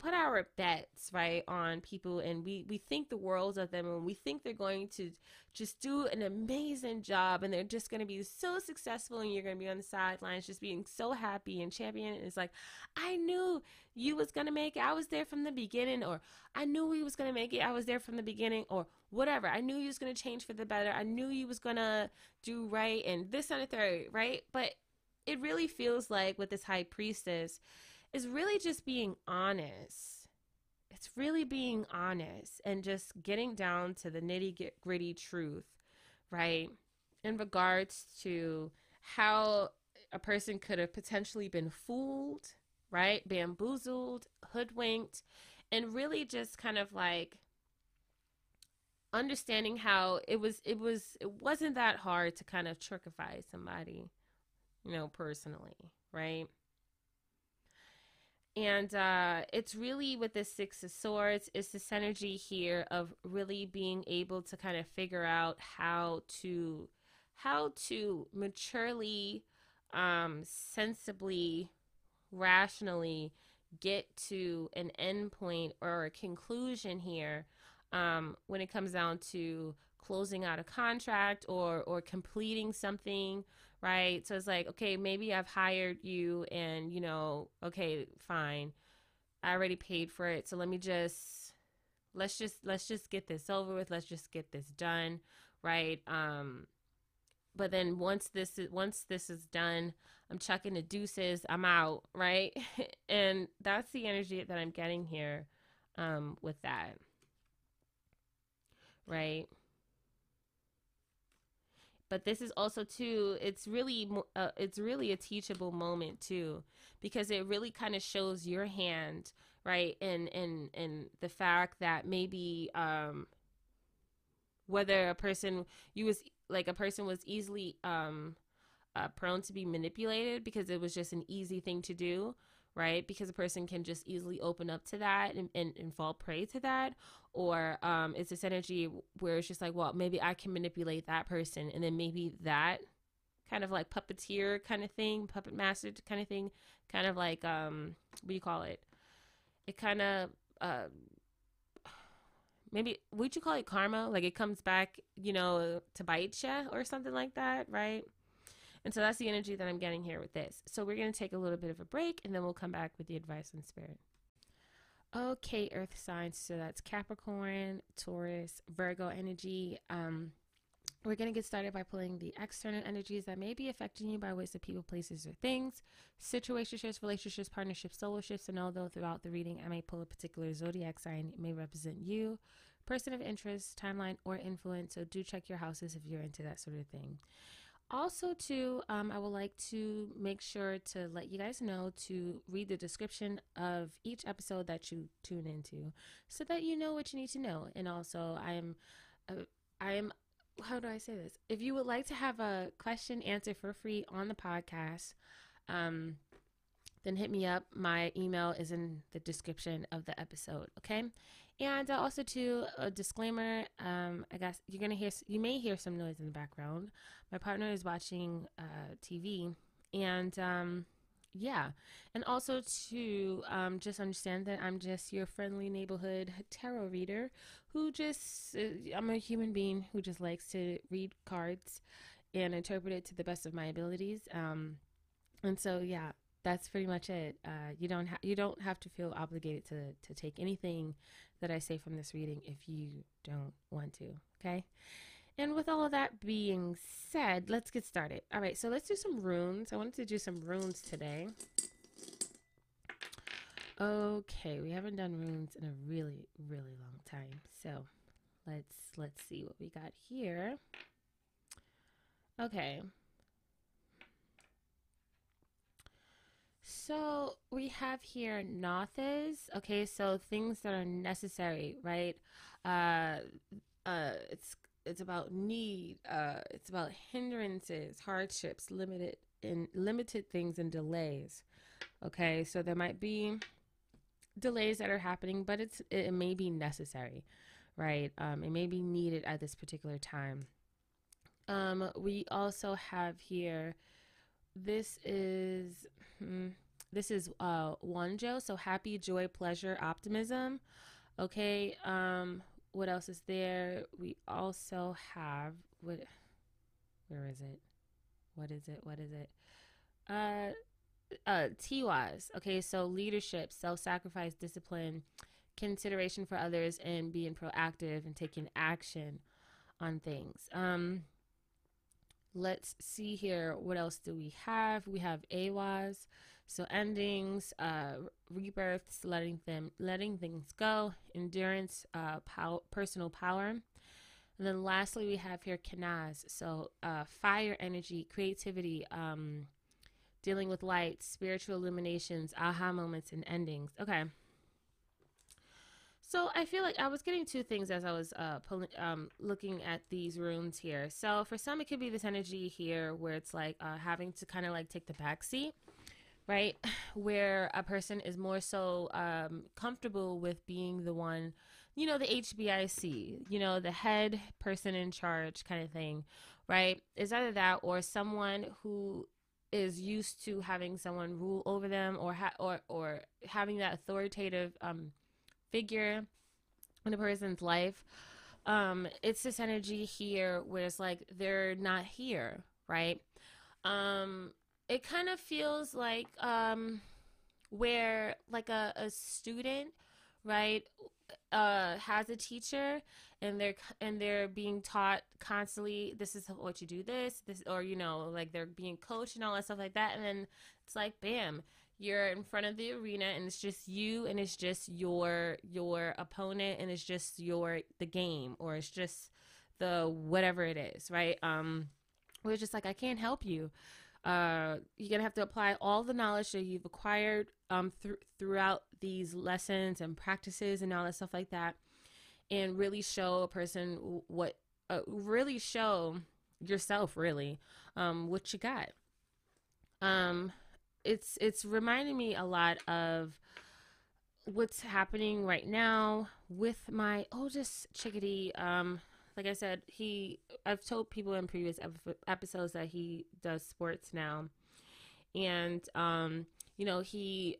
put our bets right on people and we we think the world of them and we think they're going to just do an amazing job and they're just going to be so successful and you're going to be on the sidelines just being so happy and champion and it's like i knew you was going to make it. I was there from the beginning or i knew he was going to make it. I was there from the beginning or whatever. I knew he was going to change for the better. I knew he was going to do right and this and the third right? But it really feels like with this high priestess is really just being honest. It's really being honest and just getting down to the nitty gritty truth, right? In regards to how a person could have potentially been fooled, right? Bamboozled, hoodwinked, and really just kind of like understanding how it was it was it wasn't that hard to kind of trickify somebody you know personally right and uh, it's really with the Six of Swords, it's this energy here of really being able to kind of figure out how to how to maturely, um, sensibly, rationally get to an end point or a conclusion here um, when it comes down to closing out a contract or or completing something right? So it's like, okay, maybe I've hired you and, you know, okay, fine. I already paid for it. So let me just let's just let's just get this over with. Let's just get this done, right? Um but then once this is once this is done, I'm chucking the deuces, I'm out, right? and that's the energy that I'm getting here um with that. Right? But this is also too it's really uh, it's really a teachable moment too because it really kind of shows your hand right and and and the fact that maybe um whether a person you was like a person was easily um uh, prone to be manipulated because it was just an easy thing to do right? Because a person can just easily open up to that and, and, and fall prey to that. Or um, it's this energy where it's just like, well, maybe I can manipulate that person. And then maybe that kind of like puppeteer kind of thing, puppet master kind of thing, kind of like, um, what do you call it? It kind of, uh, maybe, would you call it karma? Like it comes back, you know, to bite you or something like that, right? And so that's the energy that I'm getting here with this. So we're going to take a little bit of a break and then we'll come back with the advice and spirit. Okay, earth signs. So that's Capricorn, Taurus, Virgo energy. Um, we're going to get started by pulling the external energies that may be affecting you by ways of people, places, or things, situationships, relationships, partnerships, solo shifts. And although throughout the reading I may pull a particular zodiac sign, it may represent you, person of interest, timeline, or influence. So do check your houses if you're into that sort of thing also too um, i would like to make sure to let you guys know to read the description of each episode that you tune into so that you know what you need to know. And also i am uh, i am how do i say this? If you would like to have a question answered for free on the podcast um, then hit me up. My email is in the description of the episode okay and uh, also, to a disclaimer, um, I guess you're gonna hear, you may hear some noise in the background. My partner is watching uh, TV, and um, yeah, and also to um, just understand that I'm just your friendly neighborhood tarot reader who just, uh, I'm a human being who just likes to read cards and interpret it to the best of my abilities. Um, and so, yeah, that's pretty much it. Uh, you don't ha- you don't have to feel obligated to to take anything that I say from this reading if you don't want to. Okay. And with all of that being said, let's get started. All right, so let's do some runes. I wanted to do some runes today. Okay, we haven't done runes in a really, really long time. So let's let's see what we got here. Okay. So we have here Nauthiz. Okay, so things that are necessary, right? Uh, uh, it's it's about need uh it's about hindrances hardships limited in limited things and delays okay so there might be delays that are happening but it's it may be necessary right um it may be needed at this particular time um we also have here this is hmm, this is uh Wunjo so happy joy pleasure optimism okay um what else is there? We also have what where is it? What is it? What is it? Uh uh Tiwaz. Okay, so leadership, self-sacrifice, discipline, consideration for others and being proactive and taking action on things. Um let's see here what else do we have? We have Eihwaz. So endings, uh, rebirths, letting them, letting things go, endurance, uh, pow- personal power. And then lastly, we have here Kenaz. So uh, fire energy, creativity, um, dealing with light, spiritual illuminations, aha moments, and endings. Okay. So I feel like I was getting two things as I was uh, pulling, um, looking at these runes here. So for some, it could be this energy here where it's like uh, having to kind of like take the back seat right? Where a person is more so um, comfortable with being the one, you know, the HBIC, you know, the head person in charge kind of thing, right? Is either that or someone who is used to having someone rule over them or ha- or or having that authoritative um, figure in a person's life. Um, it's this energy here where it's like they're not here, right? Um, it kind of feels like um, where like a, a student right uh, has a teacher and they're and they're being taught constantly this is what you do this this or you know like they're being coached and all that stuff like that and then it's like bam you're in front of the arena and it's just you and it's just your your opponent and it's just your the game or it's just the whatever it is right um we're just like i can't help you uh, you're gonna have to apply all the knowledge that you've acquired um, th- throughout these lessons and practices and all that stuff like that, and really show a person what, uh, really show yourself really um, what you got. Um, it's it's reminding me a lot of what's happening right now with my oldest chickadee. Um, like I said, he I've told people in previous episodes that he does sports now, and um, you know he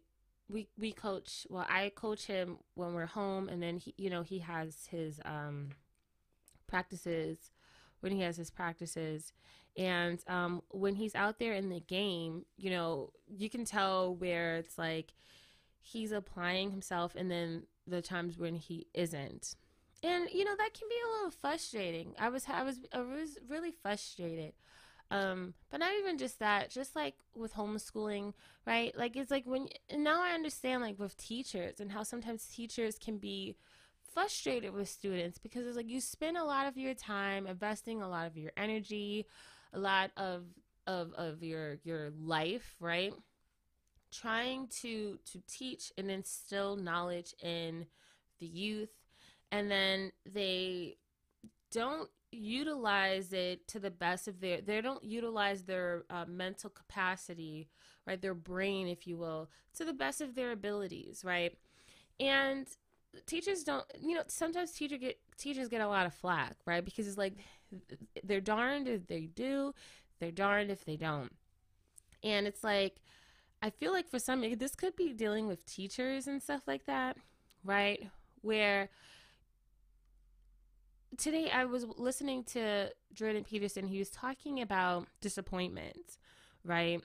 we we coach. Well, I coach him when we're home, and then he you know he has his um practices when he has his practices and um, when he's out there in the game you know you can tell where it's like he's applying himself and then the times when he isn't. And you know that can be a little frustrating. I was i was i was really frustrated. Um but not even just that just like with homeschooling right? Like it's like when now i understand like with teachers and how sometimes teachers can be frustrated with students because it's like you spend a lot of your time investing a lot of your energy a lot of of of your your life right? Trying to to teach and instill knowledge in the youth. And then they don't utilize it to the best of their they don't utilize their uh, mental capacity right? Their brain if you will to the best of their abilities right? And teachers don't you know sometimes teacher get teachers get a lot of flack right? Because it's like they're darned if they do they're darned if they don't and it's like i feel like for some this could be dealing with teachers and stuff like that right where today I was listening to Jordan Peterson. He was talking about disappointment, right?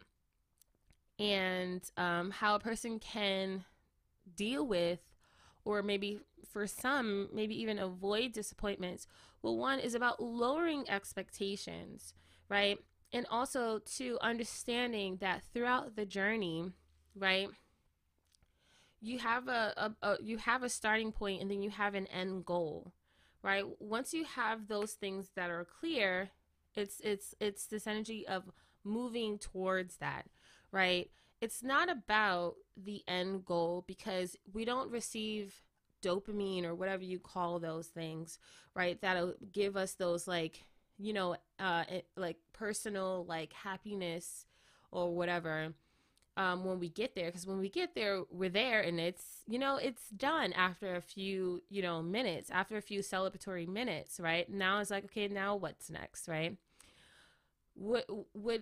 And um, how a person can deal with, or maybe for some, maybe even avoid disappointments. Well, one is about lowering expectations, right? And also to understanding that throughout the journey, right? You have a, a, a you have a starting point and then you have an end goal right once you have those things that are clear it's it's it's this energy of moving towards that right it's not about the end goal because we don't receive dopamine or whatever you call those things, right? That'll give us those like, you know, uh, like personal like happiness or whatever um, when we get there. Because when we get there we're there and it's you know it's done after a few you know minutes after a few celebratory minutes right? Now it's like okay now what's next right? What what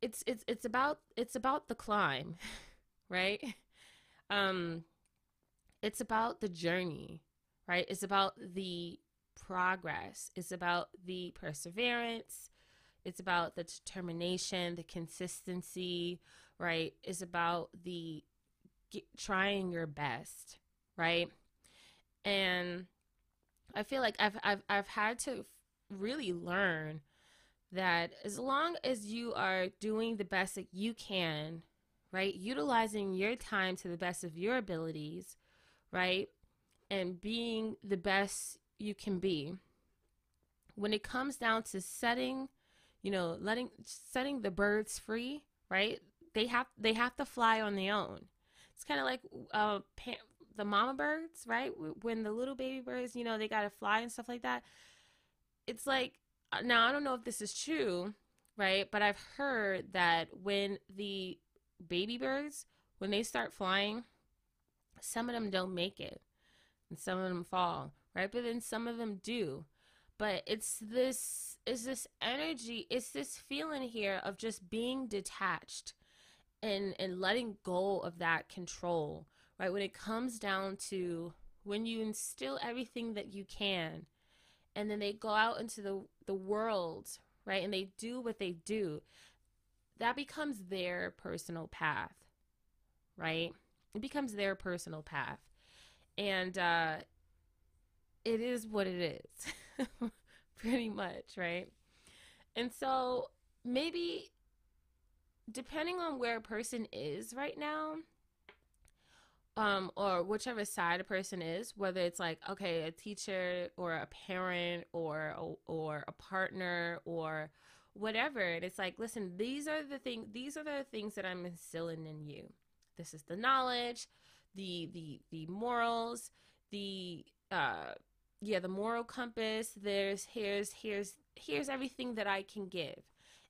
it's it's it's about it's about the climb right? Um it's about the journey right? It's about the progress. It's about the perseverance. It's about the determination the consistency right, It's about the get, trying your best, right? And I feel like I've I've I've had to really learn that as long as you are doing the best that you can, right, utilizing your time to the best of your abilities, right, and being the best you can be. When it comes down to setting, you know, letting setting the birds free, right? they have they have to fly on their own. It's kind of like uh, the mama birds, right? When the little baby birds, you know, they got to fly and stuff like that. It's like uh, now I don't know if this is true, right? But I've heard that when the baby birds when they start flying, some of them don't make it, and some of them fall, right? But then some of them do. But it's this is this energy, it's this feeling here of just being detached and and letting go of that control right when it comes down to when you instill everything that you can and then they go out into the the world right and they do what they do that becomes their personal path right it becomes their personal path and uh it is what it is pretty much right and so maybe depending on where a person is right now, um, or whichever side a person is, whether it's like okay, a teacher or a parent or or a partner or whatever, and it's like, listen, these are the things, these are the things that I'm instilling in you. This is the knowledge, the the the morals, the uh, yeah, the moral compass. There's here's here's here's everything that I can give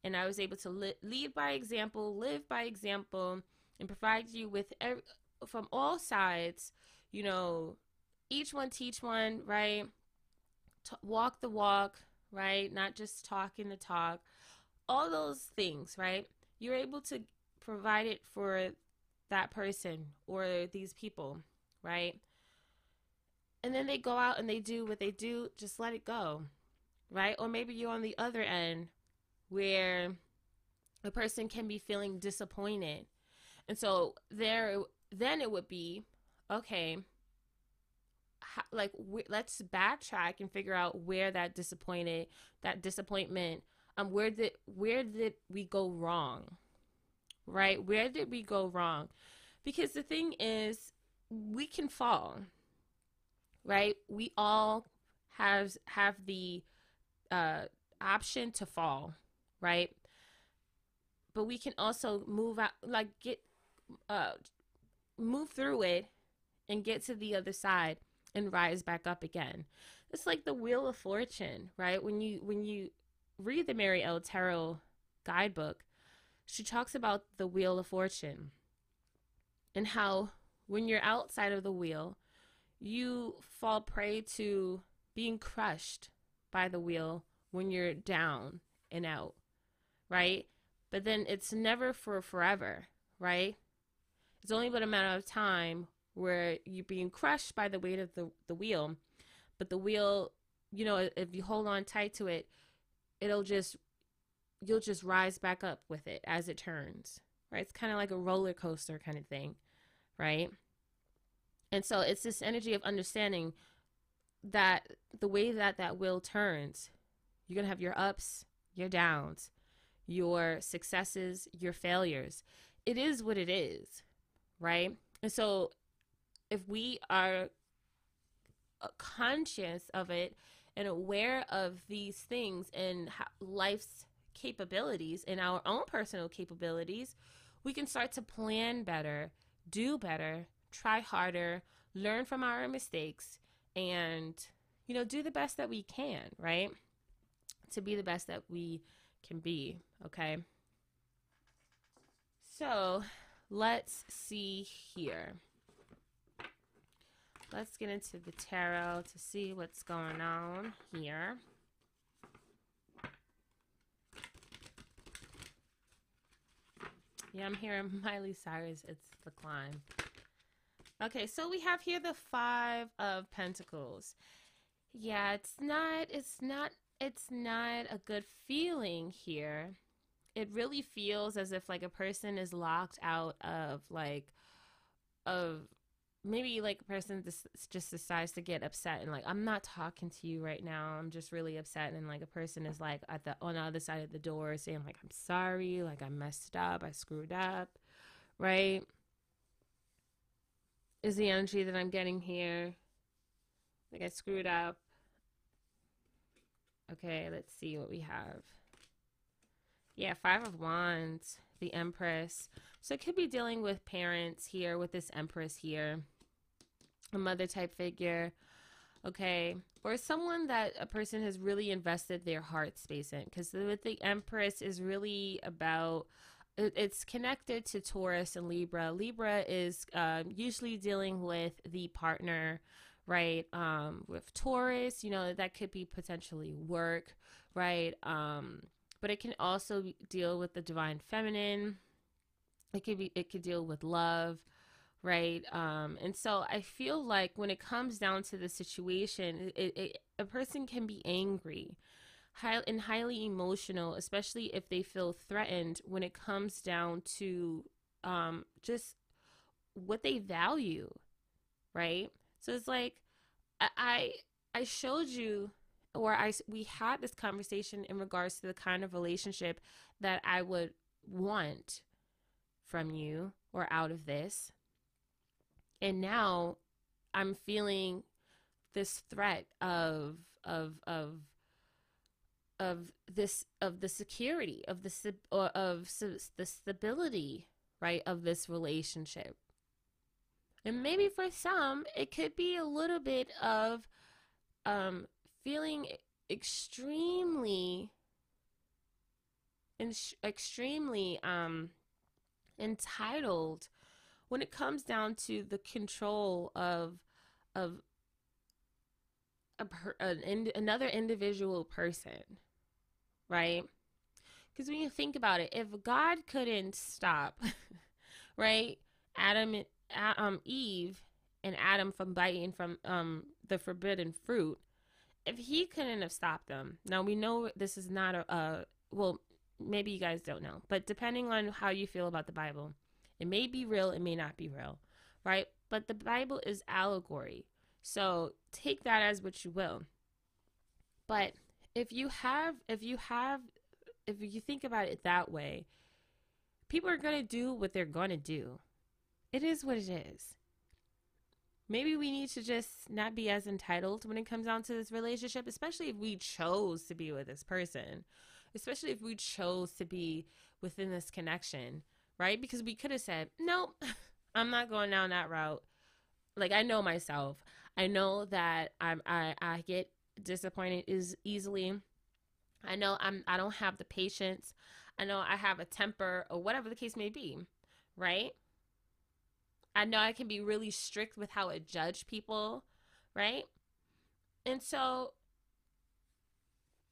and I was able to li- lead by example, live by example, and provide you with every, from all sides, you know, each one teach one, right? T- walk the walk, right? Not just talking the talk. All those things, right? You're able to provide it for that person or these people, right? And then they go out and they do what they do, just let it go, right? Or maybe you're on the other end where a person can be feeling disappointed. And so there then it would be okay how, like let's backtrack and figure out where that disappointed that disappointment um where did where did we go wrong right where did we go wrong because the thing is we can fall right we all have have the uh option to fall right? But we can also move out, like get, uh, move through it and get to the other side and rise back up again. It's like the wheel of fortune, right? When you when you read the Mary El Tarot guidebook, she talks about the wheel of fortune and how when you're outside of the wheel, you fall prey to being crushed by the wheel when you're down and out right? But then it's never for forever, right? It's only but a matter of time where you're being crushed by the weight of the, the wheel. But the wheel, you know, if you hold on tight to it, it'll just, you'll just rise back up with it as it turns, right? It's kind of like a roller coaster kind of thing, right? And so it's this energy of understanding that the way that that wheel turns, you're going to have your ups, your downs your successes, your failures. It is what it is, right? And so if we are uh, conscious of it and aware of these things and life's capabilities and our own personal capabilities, we can start to plan better, do better, try harder, learn from our mistakes and you know do the best that we can right? To be the best that we can be okay? So let's see here. Let's get into the tarot to see what's going on here yeah i'm hearing miley cyrus it's the climb Okay, so we have here the five of pentacles. Yeah, it's not it's not it's not a good feeling here. It really feels as if like a person is locked out of like of maybe like a person just, decides to get upset and like I'm not talking to you right now. I'm just really upset and like a person is like at the on the other side of the door saying like I'm sorry, like I messed up, I screwed up, right? is the energy that I'm getting here. Like I screwed up. Okay, let's see what we have. Yeah, Five of Wands, the Empress. So it could be dealing with parents here, with this Empress here. A mother type figure. Okay. Or someone that a person has really invested their heart space in. Because with the Empress is really about it's connected to Taurus and Libra. Libra is uh, usually dealing with the partner, right? Um, with Taurus, you know, that could be potentially work, right? Um, but it can also deal with the divine feminine. It could be, it could deal with love, right? Um, and so I feel like when it comes down to the situation, it, it, a person can be angry, high, and highly emotional, especially if they feel threatened when it comes down to um, just what they value, right? So it's like I I showed you or I we had this conversation in regards to the kind of relationship that I would want from you or out of this. And now I'm feeling this threat of of of of this of the security of the or of the stability right of this relationship. And maybe for some it could be a little bit of um feeling extremely in extremely um entitled when it comes down to the control of of a an another individual person right? Because when you think about it, if God couldn't stop, right, Adam, um, Eve, and Adam from biting from um the forbidden fruit, if he couldn't have stopped them, now we know this is not a, a well, maybe you guys don't know, but depending on how you feel about the Bible, it may be real, it may not be real, right? But the Bible is allegory, so take that as what you will. But if you have if you have if you think about it that way, people are going to do what they're going to do. It is what it is. Maybe we need to just not be as entitled when it comes down to this relationship, especially if we chose to be with this person, especially if we chose to be within this connection, right? Because we could have said, nope, I'm not going down that route. Like I know myself. I know that I'm I, I get disappointed is easily. I know I'm I don't have the patience. I know I have a temper or whatever the case may be, right? I know I can be really strict with how I judge people, right? And so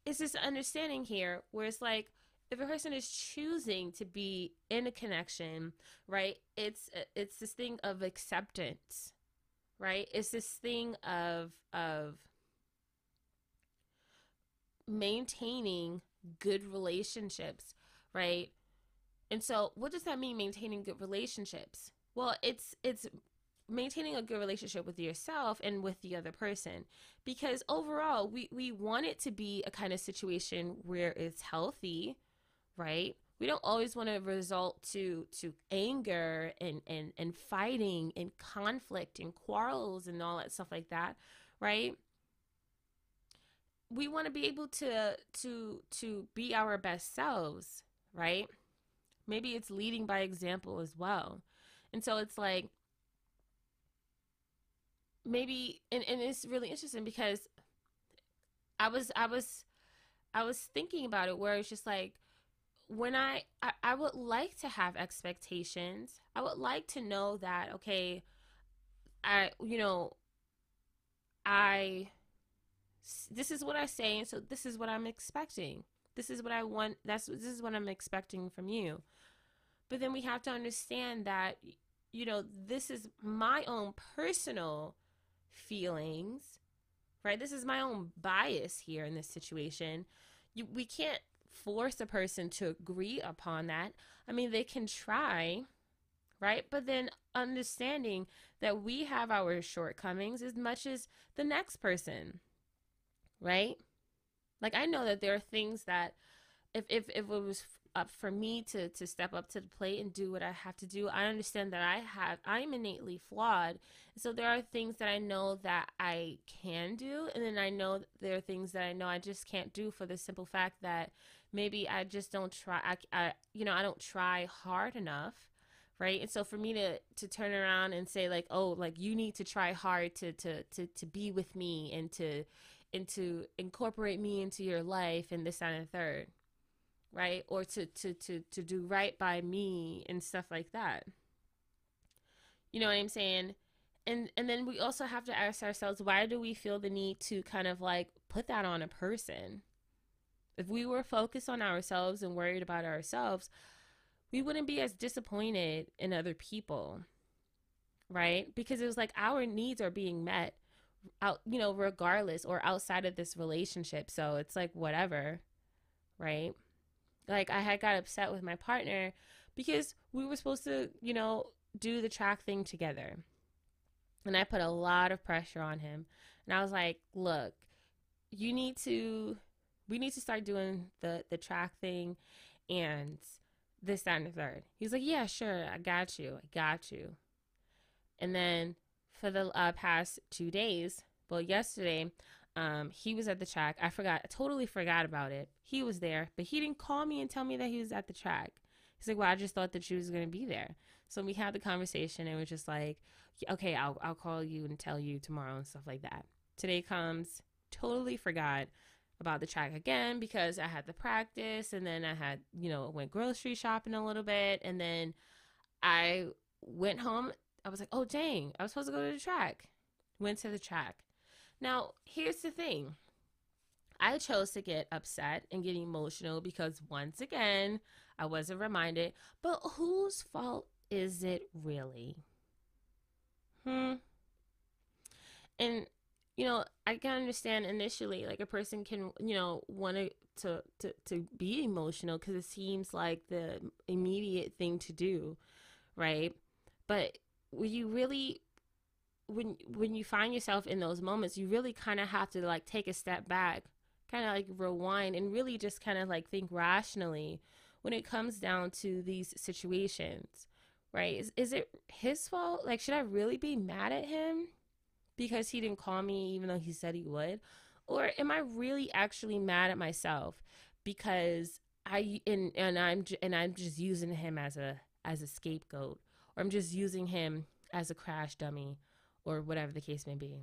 it's this understanding here where it's like if a person is choosing to be in a connection, right? It's it's this thing of acceptance, right? It's this thing of of maintaining good relationships, right? And so what does that mean maintaining good relationships? Well, it's it's maintaining a good relationship with yourself and with the other person because overall we we want it to be a kind of situation where it's healthy, right? We don't always want to result to to anger and and and fighting and conflict and quarrels and all that stuff like that, right? we want to be able to to to be our best selves right maybe it's leading by example as well and so it's like maybe and, and it's really interesting because I was I was I was thinking about it where it's just like when I, I I would like to have expectations. I would like to know that okay, I you know I this is what I say and so this is what I'm expecting. This is what I want. That's this is what I'm expecting from you. But then we have to understand that you know this is my own personal feelings, right? This is my own bias here in this situation. You, we can't force a person to agree upon that. I mean, they can try, right? But then understanding that we have our shortcomings as much as the next person, right? Like I know that there are things that if if if it was up for me to to step up to the plate and do what I have to do. I understand that I have I'm innately flawed. So there are things that I know that I can do and then I know there are things that I know I just can't do for the simple fact that maybe I just don't try I, I you know, I don't try hard enough. Right. And so for me to to turn around and say like, oh, like you need to try hard to to to to be with me and to and to incorporate me into your life and this and the third right or to to to to do right by me and stuff like that you know what i'm saying and and then we also have to ask ourselves why do we feel the need to kind of like put that on a person if we were focused on ourselves and worried about ourselves we wouldn't be as disappointed in other people right because it was like our needs are being met out you know regardless or outside of this relationship so it's like whatever right like I had got upset with my partner because we were supposed to, you know, do the track thing together. And I put a lot of pressure on him. And I was like, "Look, you need to we need to start doing the the track thing and this that and the third. He's like, "Yeah, sure. I got you. I got you." And then for the uh, past 2 days, well, yesterday, um, he was at the track. I forgot, I totally forgot about it. He was there, but he didn't call me and tell me that he was at the track. He's like, well, I just thought that she was going to be there. So we had the conversation and we're just like, okay, I'll, I'll call you and tell you tomorrow and stuff like that. Today comes, totally forgot about the track again because I had the practice and then I had, you know, went grocery shopping a little bit and then I went home. I was like, oh, dang, I was supposed to go to the track. Went to the track. Now, here's the thing I chose to get upset and get emotional because once again, I wasn't reminded, but whose fault is it really? Hmm. And you know, I can understand initially like a person can, you know, want to to to, be emotional because it seems like the immediate thing to do, right? But when you really when when you find yourself in those moments, you really kind of have to like take a step back, kind of like rewind and really just kind of like think rationally when it comes down to these situations, right? Is is it his fault? Like should I really be mad at him because he didn't call me even though he said he would? Or am I really actually mad at myself because I and and I'm and I'm just using him as a as a scapegoat or I'm just using him as a crash dummy or whatever the case may be.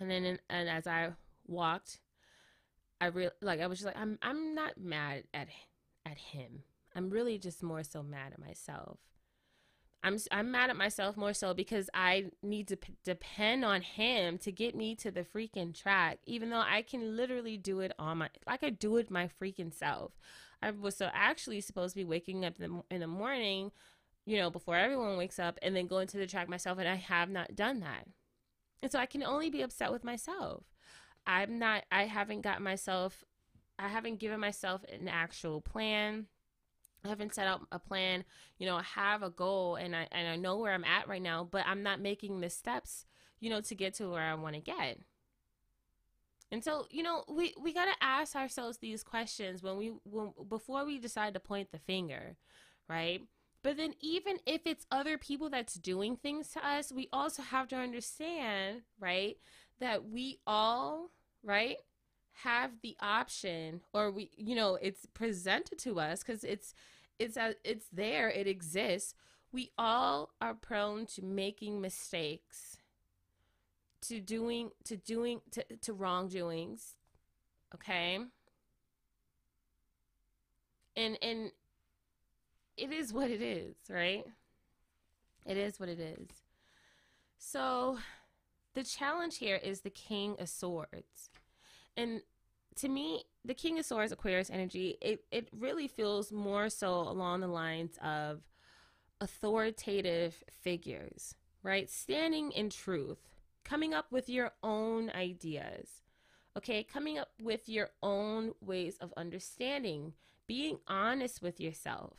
And then, and as I walked, I real like I was just like I'm I'm not mad at at him. I'm really just more so mad at myself. I'm I'm mad at myself more so because I need to p- depend on him to get me to the freaking track, even though I can literally do it on my like I do it my freaking self. I was so actually supposed to be waking up in the, in the morning you know, before everyone wakes up and then go into the track myself. And I have not done that. And so I can only be upset with myself. I'm not, I haven't got myself, I haven't given myself an actual plan. I haven't set out a plan, you know, I have a goal and I, and I know where I'm at right now, but I'm not making the steps, you know, to get to where I want to get. And so, you know, we, we got to ask ourselves these questions when we, when, before we decide to point the finger, right? But then, even if it's other people that's doing things to us, we also have to understand, right, that we all, right, have the option, or we, you know, it's presented to us because it's, it's, a, it's there, it exists. We all are prone to making mistakes, to doing to doing to, to wrongdoings okay? And and it is what it is right? It is what it is. So the challenge here is the king of swords and to me the king of swords aquarius energy it, it really feels more so along the lines of authoritative figures right? Standing in truth coming up with your own ideas okay? Coming up with your own ways of understanding being honest with yourself.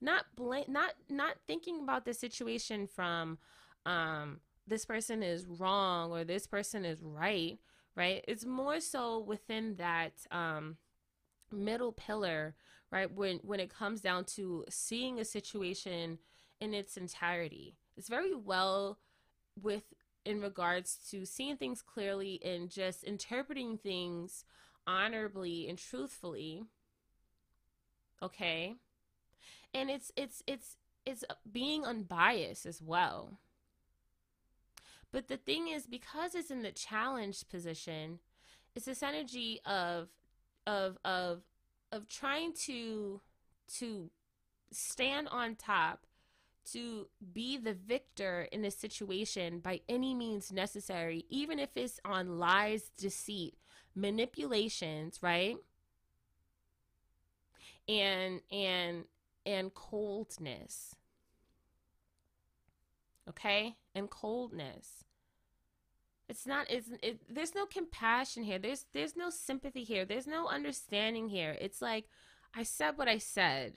Not blame not not thinking about the situation from um this person is wrong or this person is right right? It's more so within that um middle pillar right when when it comes down to seeing a situation in its entirety. It's very well with in regards to seeing things clearly and just interpreting things honorably and truthfully okay? And it's it's it's it's being unbiased as well but the thing is because it's in the challenged position it's this energy of of of of trying to to stand on top to be the victor in a situation by any means necessary, even if it's on lies, deceit, manipulations, right? And and and coldness. Okay? And coldness. It's not it's it, there's no compassion here. There's there's no sympathy here. There's no understanding here. It's like I said what I said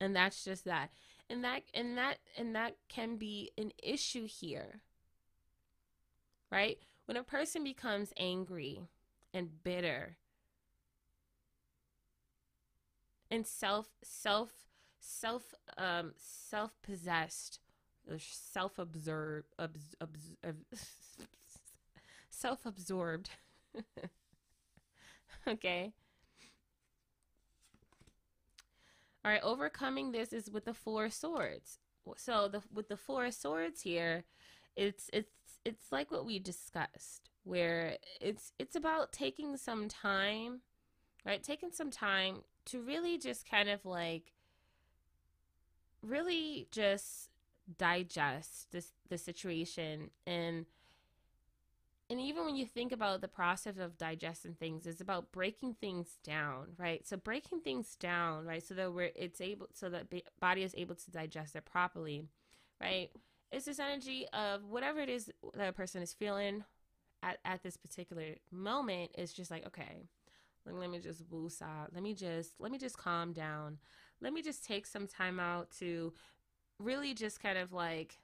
and that's just that and that and that and that can be an issue here right when a person becomes angry and bitter and self self self um self possessed self absorbed abs, abs, abs, self absorbed okay All right, overcoming this is with the four swords. So the with the four swords here, it's it's it's like what we discussed, where it's it's about taking some time, right? Taking some time to really just kind of like really just digest this the situation and and even when you think about the process of digesting things it's about breaking things down right? So breaking things down right so that we're it's able so that the body is able to digest it properly right? It's this energy of whatever it is that a person is feeling at, at this particular moment is just like okay let me just woosah let me just let me just calm down. Let me just take some time out to really just kind of like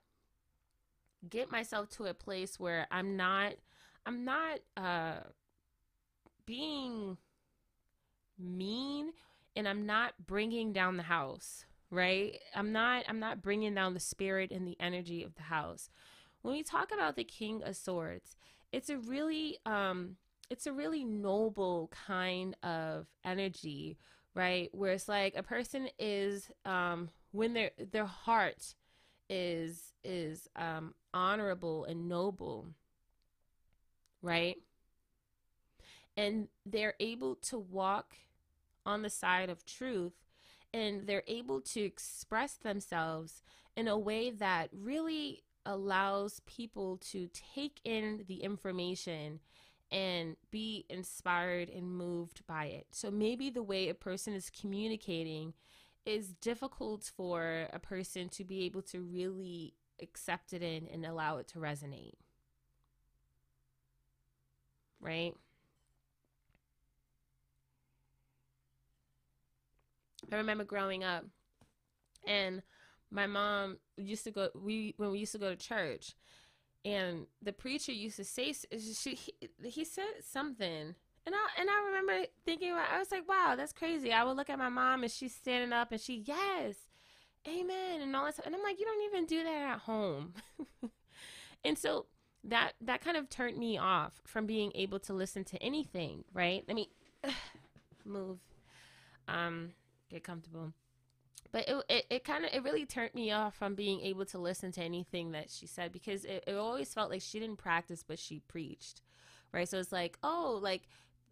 get myself to a place where i'm not I'm not uh being mean and I'm not bringing down the house, right? I'm not I'm not bringing down the spirit and the energy of the house. When we talk about the king of swords, it's a really um it's a really noble kind of energy, right? Where it's like a person is um when their their heart is is um honorable and noble right? And they're able to walk on the side of truth and they're able to express themselves in a way that really allows people to take in the information and be inspired and moved by it. So maybe the way a person is communicating is difficult for a person to be able to really accept it in and allow it to resonate right? I remember growing up and my mom used to go we when we used to go to church and the preacher used to say she he, he said something and I and I remember thinking I was like wow that's crazy I would look at my mom and she's standing up and she yes amen and all that stuff and I'm like you don't even do that at home and so that that kind of turned me off from being able to listen to anything right? Let me move um get comfortable. But it it, it kind of it really turned me off from being able to listen to anything that she said because it, it always felt like she didn't practice but she preached right? So it's like oh like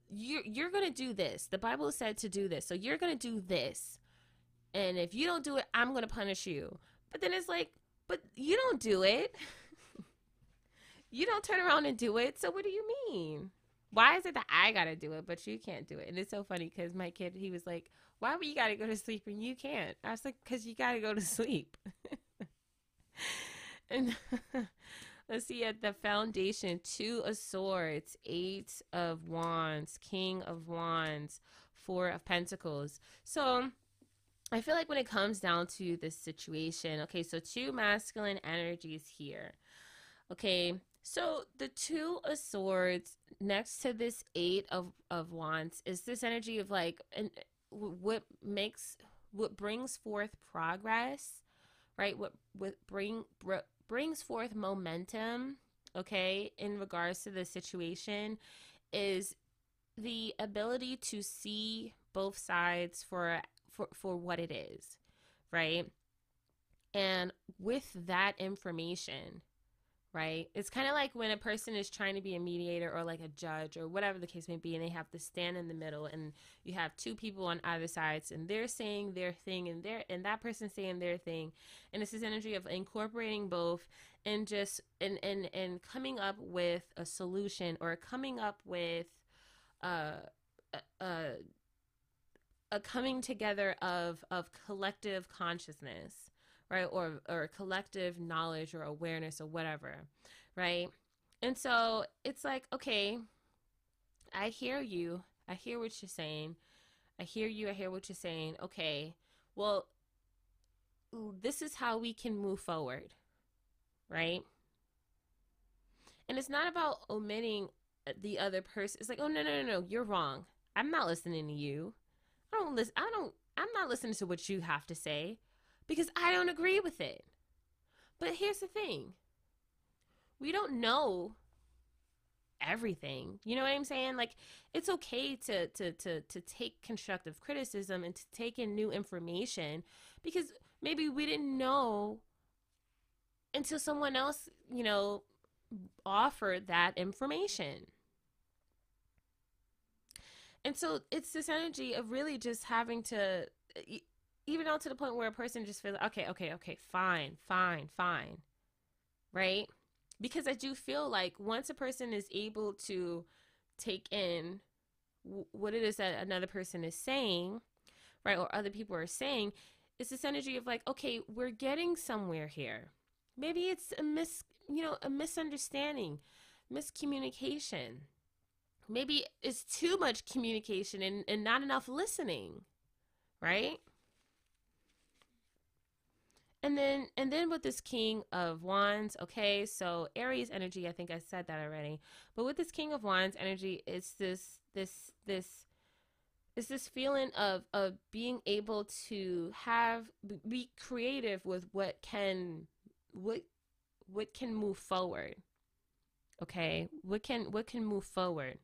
you're you're gonna do this. The bible said to do this so you're gonna do this. And if you don't do it i'm gonna punish you. But then it's like but you don't do it you don't turn around and do it so what do you mean why is it that i gotta do it but you can't do it and it's so funny because my kid he was like why would you gotta go to sleep and you can't i was like because you gotta go to sleep and Let's see at the foundation two of swords, eight of wands, king of wands, four of pentacles. So I feel like when it comes down to this situation, okay, so two masculine energies here. Okay, so the two of swords next to this eight of, of wands is this energy of like and what makes what brings forth progress, right? What what bring brings forth momentum, okay, in regards to the situation is the ability to see both sides for for for what it is, right? And with that information, right? It's kind of like when a person is trying to be a mediator or like a judge or whatever the case may be, and they have to stand in the middle, and you have two people on either sides, and they're saying their thing, and they're and that person saying their thing, and it's this energy of incorporating both, and just and and and coming up with a solution or coming up with uh, a, a a coming together of of collective consciousness right? Or or collective knowledge or awareness or whatever, right? And so it's like, okay, I hear you. I hear what you're saying. I hear you. I hear what you're saying. Okay. Well, this is how we can move forward, right? And it's not about omitting the other person. It's like, oh no, no, no, no, you're wrong. I'm not listening to you. I don't listen. I don't. I'm not listening to what you have to say because I don't agree with it. But here's the thing we don't know everything. You know what I'm saying? Like it's okay to to to to take constructive criticism and to take in new information because maybe we didn't know until someone else, you know, offered that information. And so it's this energy of really just having to even down to the point where a person just feels okay, okay, okay, fine, fine, fine, right? Because I do feel like once a person is able to take in what it is that another person is saying, right, or other people are saying, it's this energy of like, okay, we're getting somewhere here. Maybe it's a mis, you know, a misunderstanding, miscommunication. Maybe it's too much communication and, and not enough listening, right? And then and then with this king of wands, okay, so Aries energy, I think I said that already. But with this king of wands energy, it's this this this it's this feeling of of being able to have be creative with what can what what can move forward. Okay? What can what can move forward?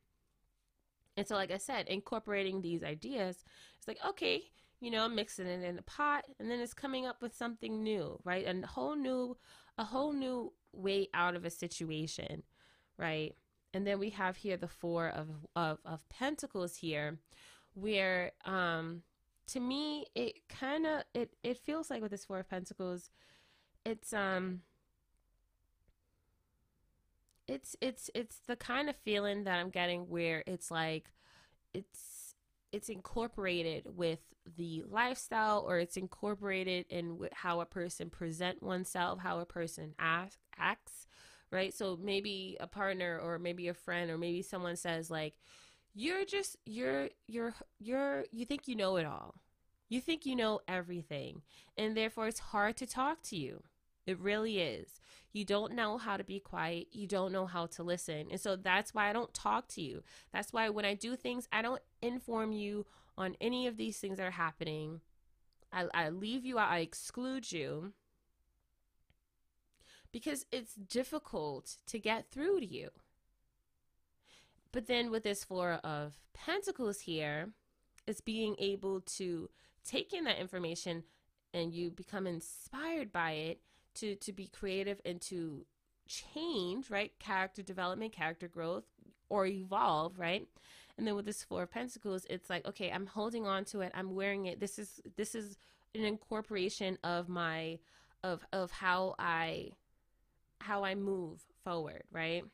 And so like I said, incorporating these ideas, it's like, okay, you know, mixing it in a pot, and then it's coming up with something new, right? A whole new, a whole new way out of a situation, right? And then we have here the four of of, of pentacles here, where um, to me it kind of it it feels like with this four of pentacles, it's um. It's it's it's the kind of feeling that I'm getting where it's like it's it's incorporated with the lifestyle or it's incorporated in how a person present oneself how a person act, acts right? So maybe a partner or maybe a friend or maybe someone says like you're just you're you're you're you think you know it all. You think you know everything and therefore it's hard to talk to you it really is. You don't know how to be quiet. You don't know how to listen. And so that's why I don't talk to you. That's why when I do things, I don't inform you on any of these things that are happening. I, I leave you out, I exclude you because it's difficult to get through to you. But then with this Four of Pentacles here, it's being able to take in that information and you become inspired by it to to be creative and to change, right? Character development, character growth, or evolve, right? And then with this four of pentacles, it's like, okay, I'm holding on to it. I'm wearing it. This is this is an incorporation of my of of how I how I move forward, right?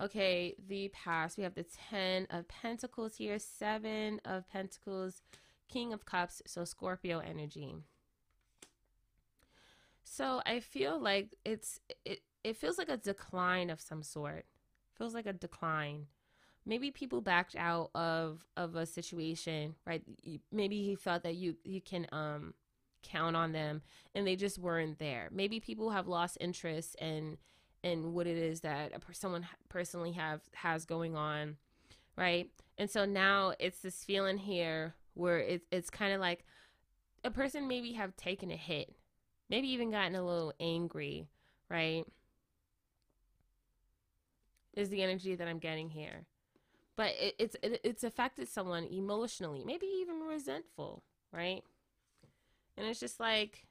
Okay, the past. We have the 10 of pentacles here, 7 of pentacles, king of cups, so Scorpio energy. So I feel like it's it it feels like a decline of some sort. Feels like a decline. Maybe people backed out of of a situation, right? Maybe he felt that you you can um count on them and they just weren't there. Maybe people have lost interest in in what it is that a, someone personally have has going on, right? And so now it's this feeling here where it's it's kind of like a person maybe have taken a hit maybe even gotten a little angry, right? Is the energy that I'm getting here. But it, it's it, it's affected someone emotionally, maybe even resentful, right? And it's just like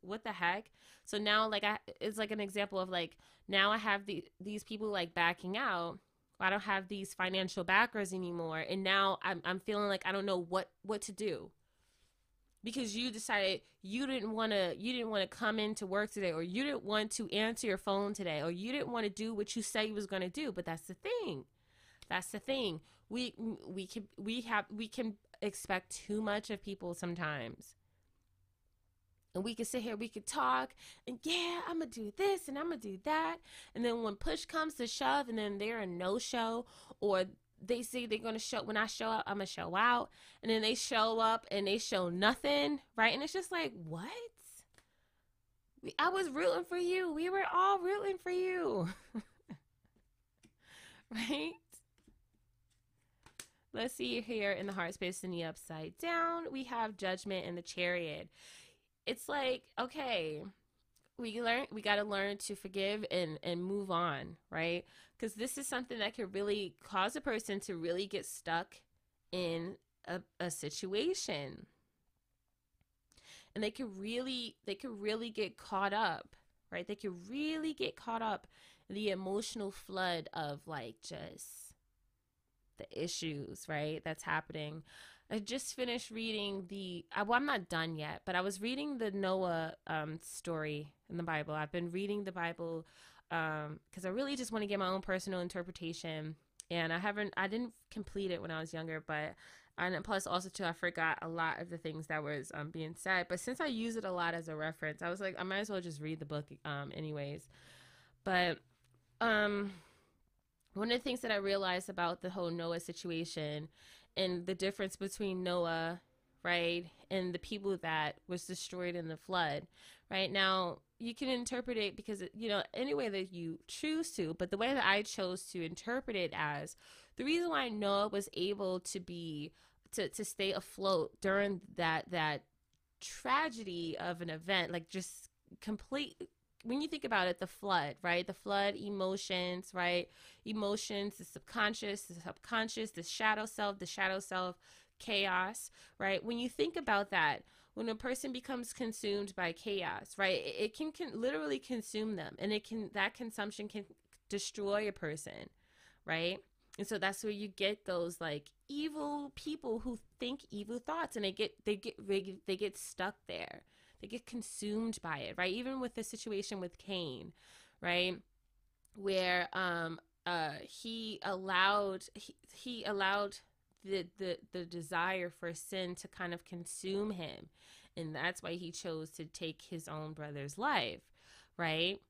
what the heck? So now like I it's like an example of like now I have the these people like backing out. I don't have these financial backers anymore and now I'm I'm feeling like I don't know what what to do because you decided you didn't want to you didn't want to come into work today or you didn't want to answer your phone today or you didn't want to do what you said you was going to do. But that's the thing. That's the thing. We we can we have we can expect too much of people sometimes. And we can sit here we could talk and yeah i'm gonna do this and i'm gonna do that. And then when push comes to shove and then they're a no show or they say they're gonna show when I show up, I'm gonna show out, and then they show up and they show nothing, right? And it's just like, what? I was rooting for you. We were all rooting for you, right? Let's see here in the heart space in the upside down, we have judgment and the chariot. It's like, okay, we learn we got to learn to forgive and and move on right because this is something that could really cause a person to really get stuck in a, a situation and they could really they could really get caught up right they could really get caught up in the emotional flood of like just the issues right that's happening I just finished reading the. Well, I'm not done yet, but I was reading the Noah um, story in the Bible. I've been reading the Bible because um, I really just want to get my own personal interpretation, and I haven't. I didn't complete it when I was younger, but and plus also too, I forgot a lot of the things that was um, being said. But since I use it a lot as a reference, I was like, I might as well just read the book um, anyways. But um, one of the things that I realized about the whole Noah situation and the difference between Noah, right, and the people that was destroyed in the flood, right? Now, you can interpret it because, you know, any way that you choose to, but the way that I chose to interpret it as the reason why Noah was able to be, to, to stay afloat during that, that tragedy of an event, like just complete when you think about it, the flood, right? The flood, emotions, right? Emotions, the subconscious, the subconscious, the shadow self, the shadow self, chaos, right? When you think about that, when a person becomes consumed by chaos, right? It, can, can literally consume them and it can, that consumption can destroy a person, right? And so that's where you get those like evil people who think evil thoughts and they get, they get, they get stuck there they get consumed by it, right? Even with the situation with Cain, right? Where um uh he allowed he, he allowed the, the the desire for sin to kind of consume him and that's why he chose to take his own brother's life right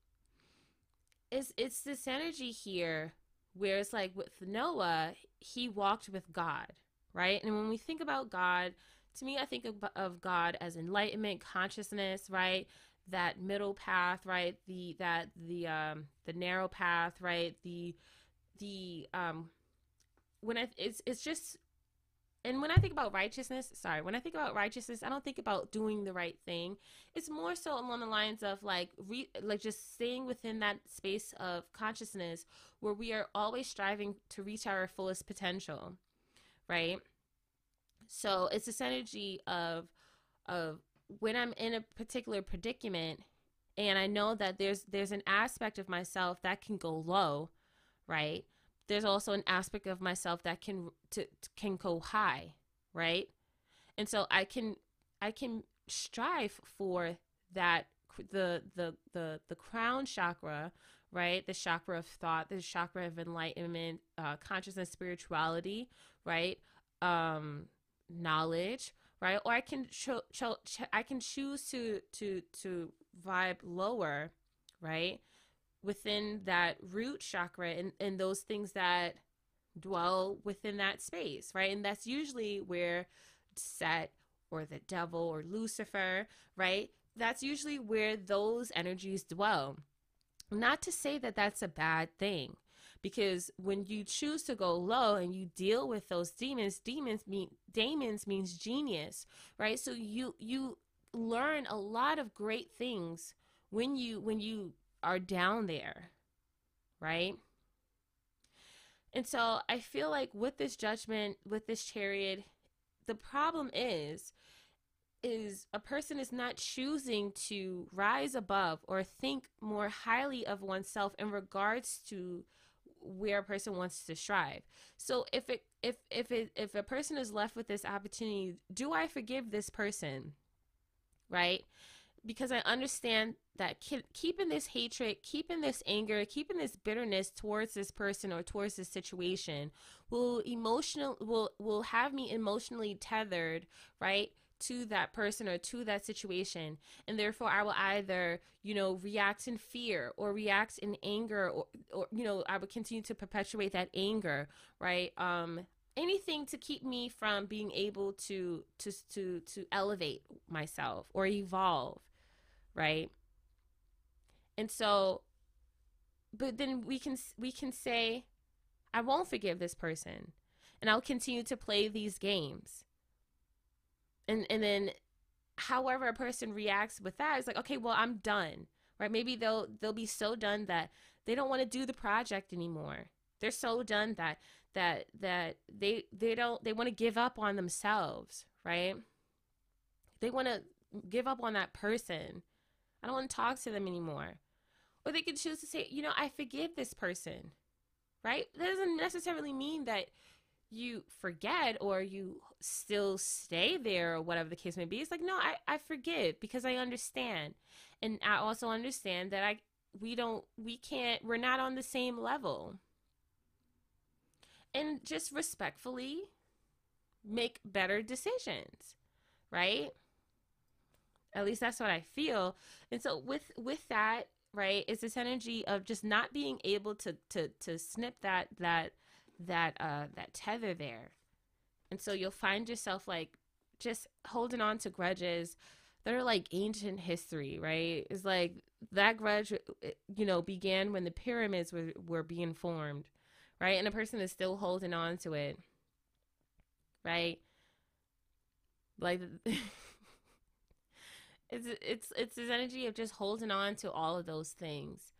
it's it's this energy here where it's like with noah he walked with god right and when we think about god to me, I think of, of God as enlightenment, consciousness, right? That middle path, right? The that the um the narrow path, right? The the um when I it's it's just and when I think about righteousness, sorry, when I think about righteousness, I don't think about doing the right thing. It's more so along the lines of like re, like just staying within that space of consciousness where we are always striving to reach our fullest potential, right? So it's this energy of of when I'm in a particular predicament and I know that there's there's an aspect of myself that can go low, right? There's also an aspect of myself that can to, can go high, right? And so I can I can strive for that the the the the crown chakra, right? The chakra of thought, the chakra of enlightenment, uh, consciousness, spirituality, right? Um, knowledge, right? Or I can cho- cho- ch- I can choose to to to vibe lower, right? Within that root chakra and, and those things that dwell within that space, right? And that's usually where Set or the devil or Lucifer, right? That's usually where those energies dwell. Not to say that that's a bad thing, because when you choose to go low and you deal with those demons, demons mean demons means genius, right? So you you learn a lot of great things when you when you are down there right and so i feel like with this judgment with this chariot the problem is is a person is not choosing to rise above or think more highly of oneself in regards to where a person wants to strive. So if it if if it if a person is left with this opportunity, do I forgive this person? right? Because I understand that keeping this hatred, keeping this anger, keeping this bitterness towards this person or towards this situation will emotional will will have me emotionally tethered, right? to that person or to that situation and therefore i will either you know react in fear or react in anger or, or you know i would continue to perpetuate that anger right um anything to keep me from being able to to to to elevate myself or evolve right and so but then we can we can say i won't forgive this person and i'll continue to play these games and and then however a person reacts with that is like okay well i'm done right maybe they'll they'll be so done that they don't want to do the project anymore they're so done that that that they they don't they want to give up on themselves, right? They want to give up on that person. I don't want to talk to them anymore. Or they could choose to say, you know, I forgive this person. Right? That doesn't necessarily mean that you forget or you still stay there or whatever the case may be. It's like, no, I, I forgive because I understand. And I also understand that I we don't we can't we're not on the same level and just respectfully make better decisions, right? At least that's what I feel. And so with with that, right, it's this energy of just not being able to to to snip that that that uh that tether there. And so you'll find yourself like just holding on to grudges that are like ancient history, right? It's like that grudge, you know, began when the pyramids were, were being formed, right? And a person is still holding on to it, right? Like it's it's it's this energy of just holding on to all of those things,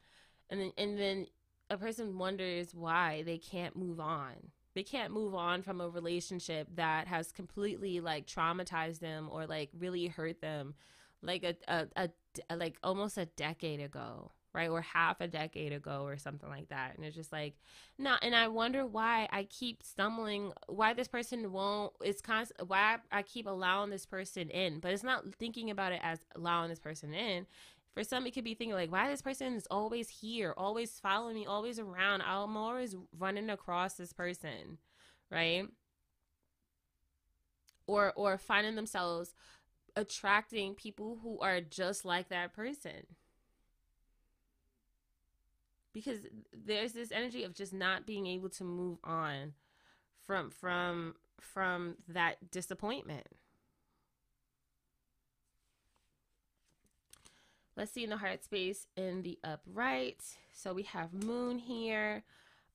and then and then a person wonders why they can't move on. They can't move on from a relationship that has completely like traumatized them or like really hurt them, like a a, a, a like almost a decade ago right or half a decade ago or something like that. And it's just like no and i wonder why i keep stumbling why this person won't it's constant why i keep allowing this person in. But it's not thinking about it as allowing this person in. For some it could be thinking like why this person is always here always following me always around. I'm always running across this person right? Or or finding themselves attracting people who are just like that person because there's this energy of just not being able to move on from from from that disappointment. Let's see in the heart space in the upright. So we have moon here,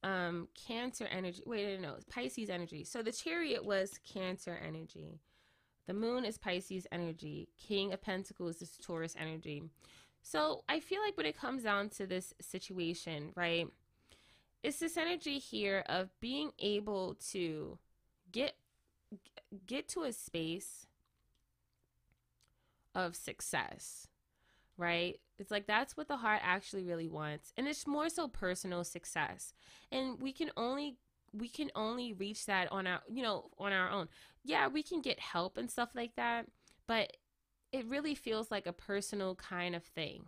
um, cancer energy. Wait, no, no, Pisces energy. So the chariot was cancer energy. The moon is Pisces energy. King of Pentacles is Taurus energy. So I feel like when it comes down to this situation, right, it's this energy here of being able to get get to a space of success, right? It's like that's what the heart actually really wants. And it's more so personal success. And we can only we can only reach that on our, you know, on our own. Yeah, we can get help and stuff like that, but it really feels like a personal kind of thing,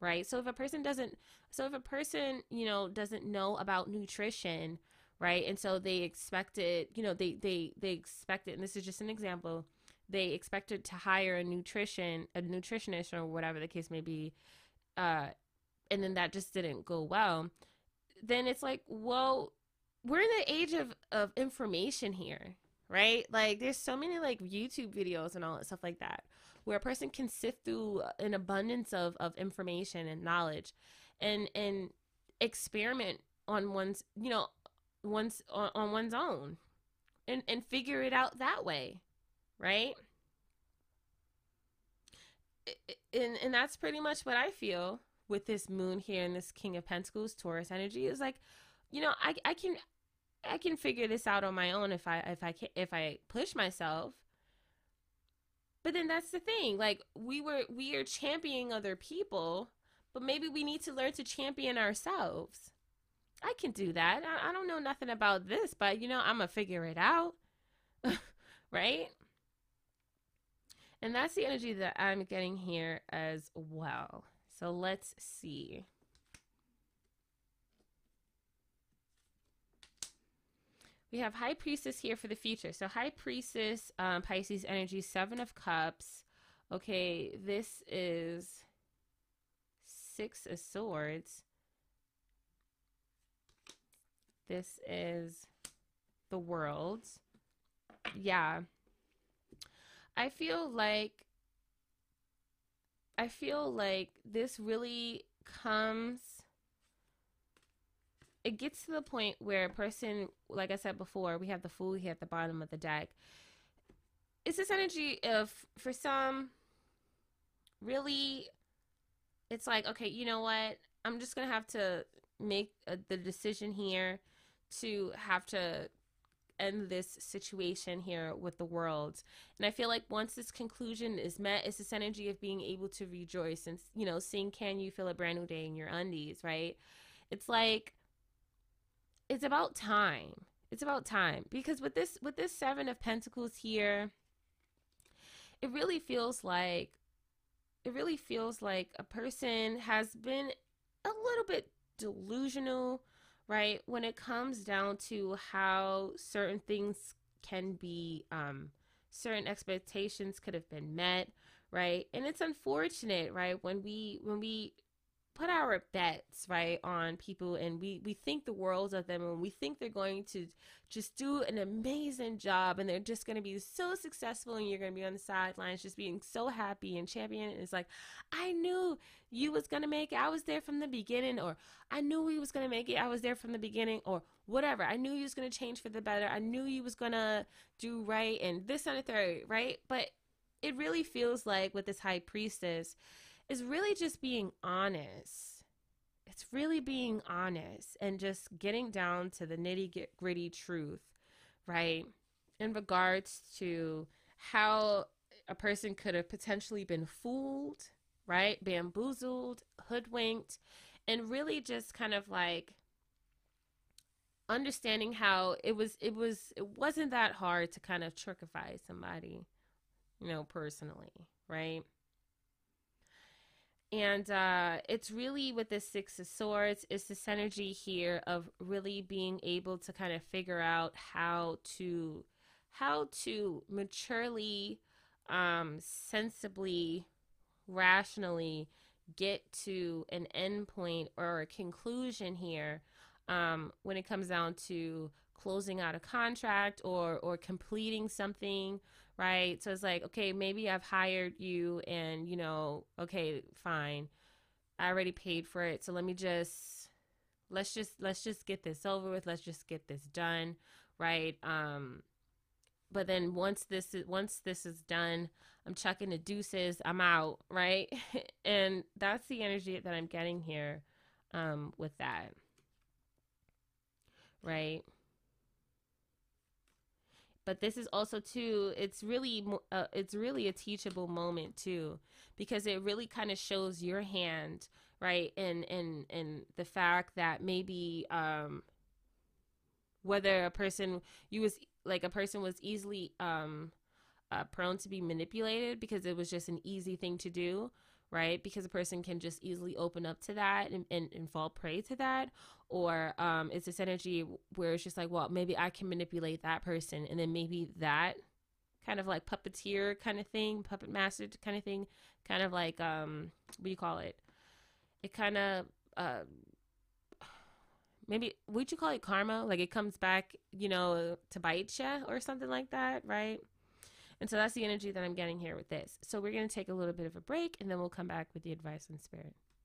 right? So if a person doesn't so if a person, you know, doesn't know about nutrition, right? And so they expected, you know, they they they expected and this is just an example they expected to hire a nutrition a nutritionist or whatever the case may be uh and then that just didn't go well then it's like well we're in the age of of information here right like there's so many like youtube videos and all that stuff like that where a person can sift through an abundance of of information and knowledge and and experiment on one's you know one's on, on one's own and and figure it out that way right? And and that's pretty much what I feel with this moon here and this King of Pentacles Taurus energy is like, you know, I I can I can figure this out on my own if I if I can if I push myself. But then that's the thing. Like we were we are championing other people, but maybe we need to learn to champion ourselves. I can do that. I, I don't know nothing about this, but you know, I'm gonna figure it out. right? And that's the energy that I'm getting here as well. So let's see. We have High Priestess here for the future. So High Priestess, um, Pisces energy, Seven of Cups. Okay, this is Six of Swords. This is the World. Yeah. I feel like I feel like this really comes it gets to the point where a person like I said before, we have the fool here at the bottom of the deck. It's this energy of for some really it's like okay, you know what? I'm just going to have to make a, the decision here to have to end this situation here with the world. And I feel like once this conclusion is met, it's this energy of being able to rejoice and, you know, seeing Can You Feel a Brand New Day in Your Undies, right? It's like, it's about time. It's about time. Because with this, with this Seven of Pentacles here, it really feels like, it really feels like a person has been a little bit delusional right? When it comes down to how certain things can be, um, certain expectations could have been met, right? And it's unfortunate, right? When we, when we put our bets right on people and we we think the world of them and we think they're going to just do an amazing job and they're just going to be so successful and you're going to be on the sidelines just being so happy and champion and it's like i knew you was going to make it. I was there from the beginning or i knew he was going to make it. I was there from the beginning or whatever. I knew he was going to change for the better. I knew he was going to do right and this and the third right? But it really feels like with this high priestess is really just being honest. It's really being honest and just getting down to the nitty gritty truth, right? In regards to how a person could have potentially been fooled, right? Bamboozled, hoodwinked, and really just kind of like understanding how it was it was it wasn't that hard to kind of trickify somebody you know personally right and uh, it's really with the Six of Swords, it's this energy here of really being able to kind of figure out how to how to maturely, um, sensibly, rationally get to an end point or a conclusion here um, when it comes down to closing out a contract or or completing something right? So it's like, okay, maybe I've hired you and, you know, okay, fine. I already paid for it. So let me just let's just let's just get this over with. Let's just get this done, right? Um but then once this is once this is done, I'm chucking the deuces. I'm out, right? and that's the energy that I'm getting here um with that. Right? But this is also too it's really uh, it's really a teachable moment too because it really kind of shows your hand right and and and the fact that maybe um whether a person you was like a person was easily um uh, prone to be manipulated because it was just an easy thing to do right because a person can just easily open up to that and, and, and fall prey to that or um, it's this energy where it's just like well maybe i can manipulate that person and then maybe that kind of like puppeteer kind of thing puppet master kind of thing kind of like um what do you call it? It kind of uh, maybe would you call it? Karma? Like it comes back you know to bite you or something like that right? And so that's the energy that i'm getting here with this. So we're going to take a little bit of a break and then we'll come back with the advice on spirit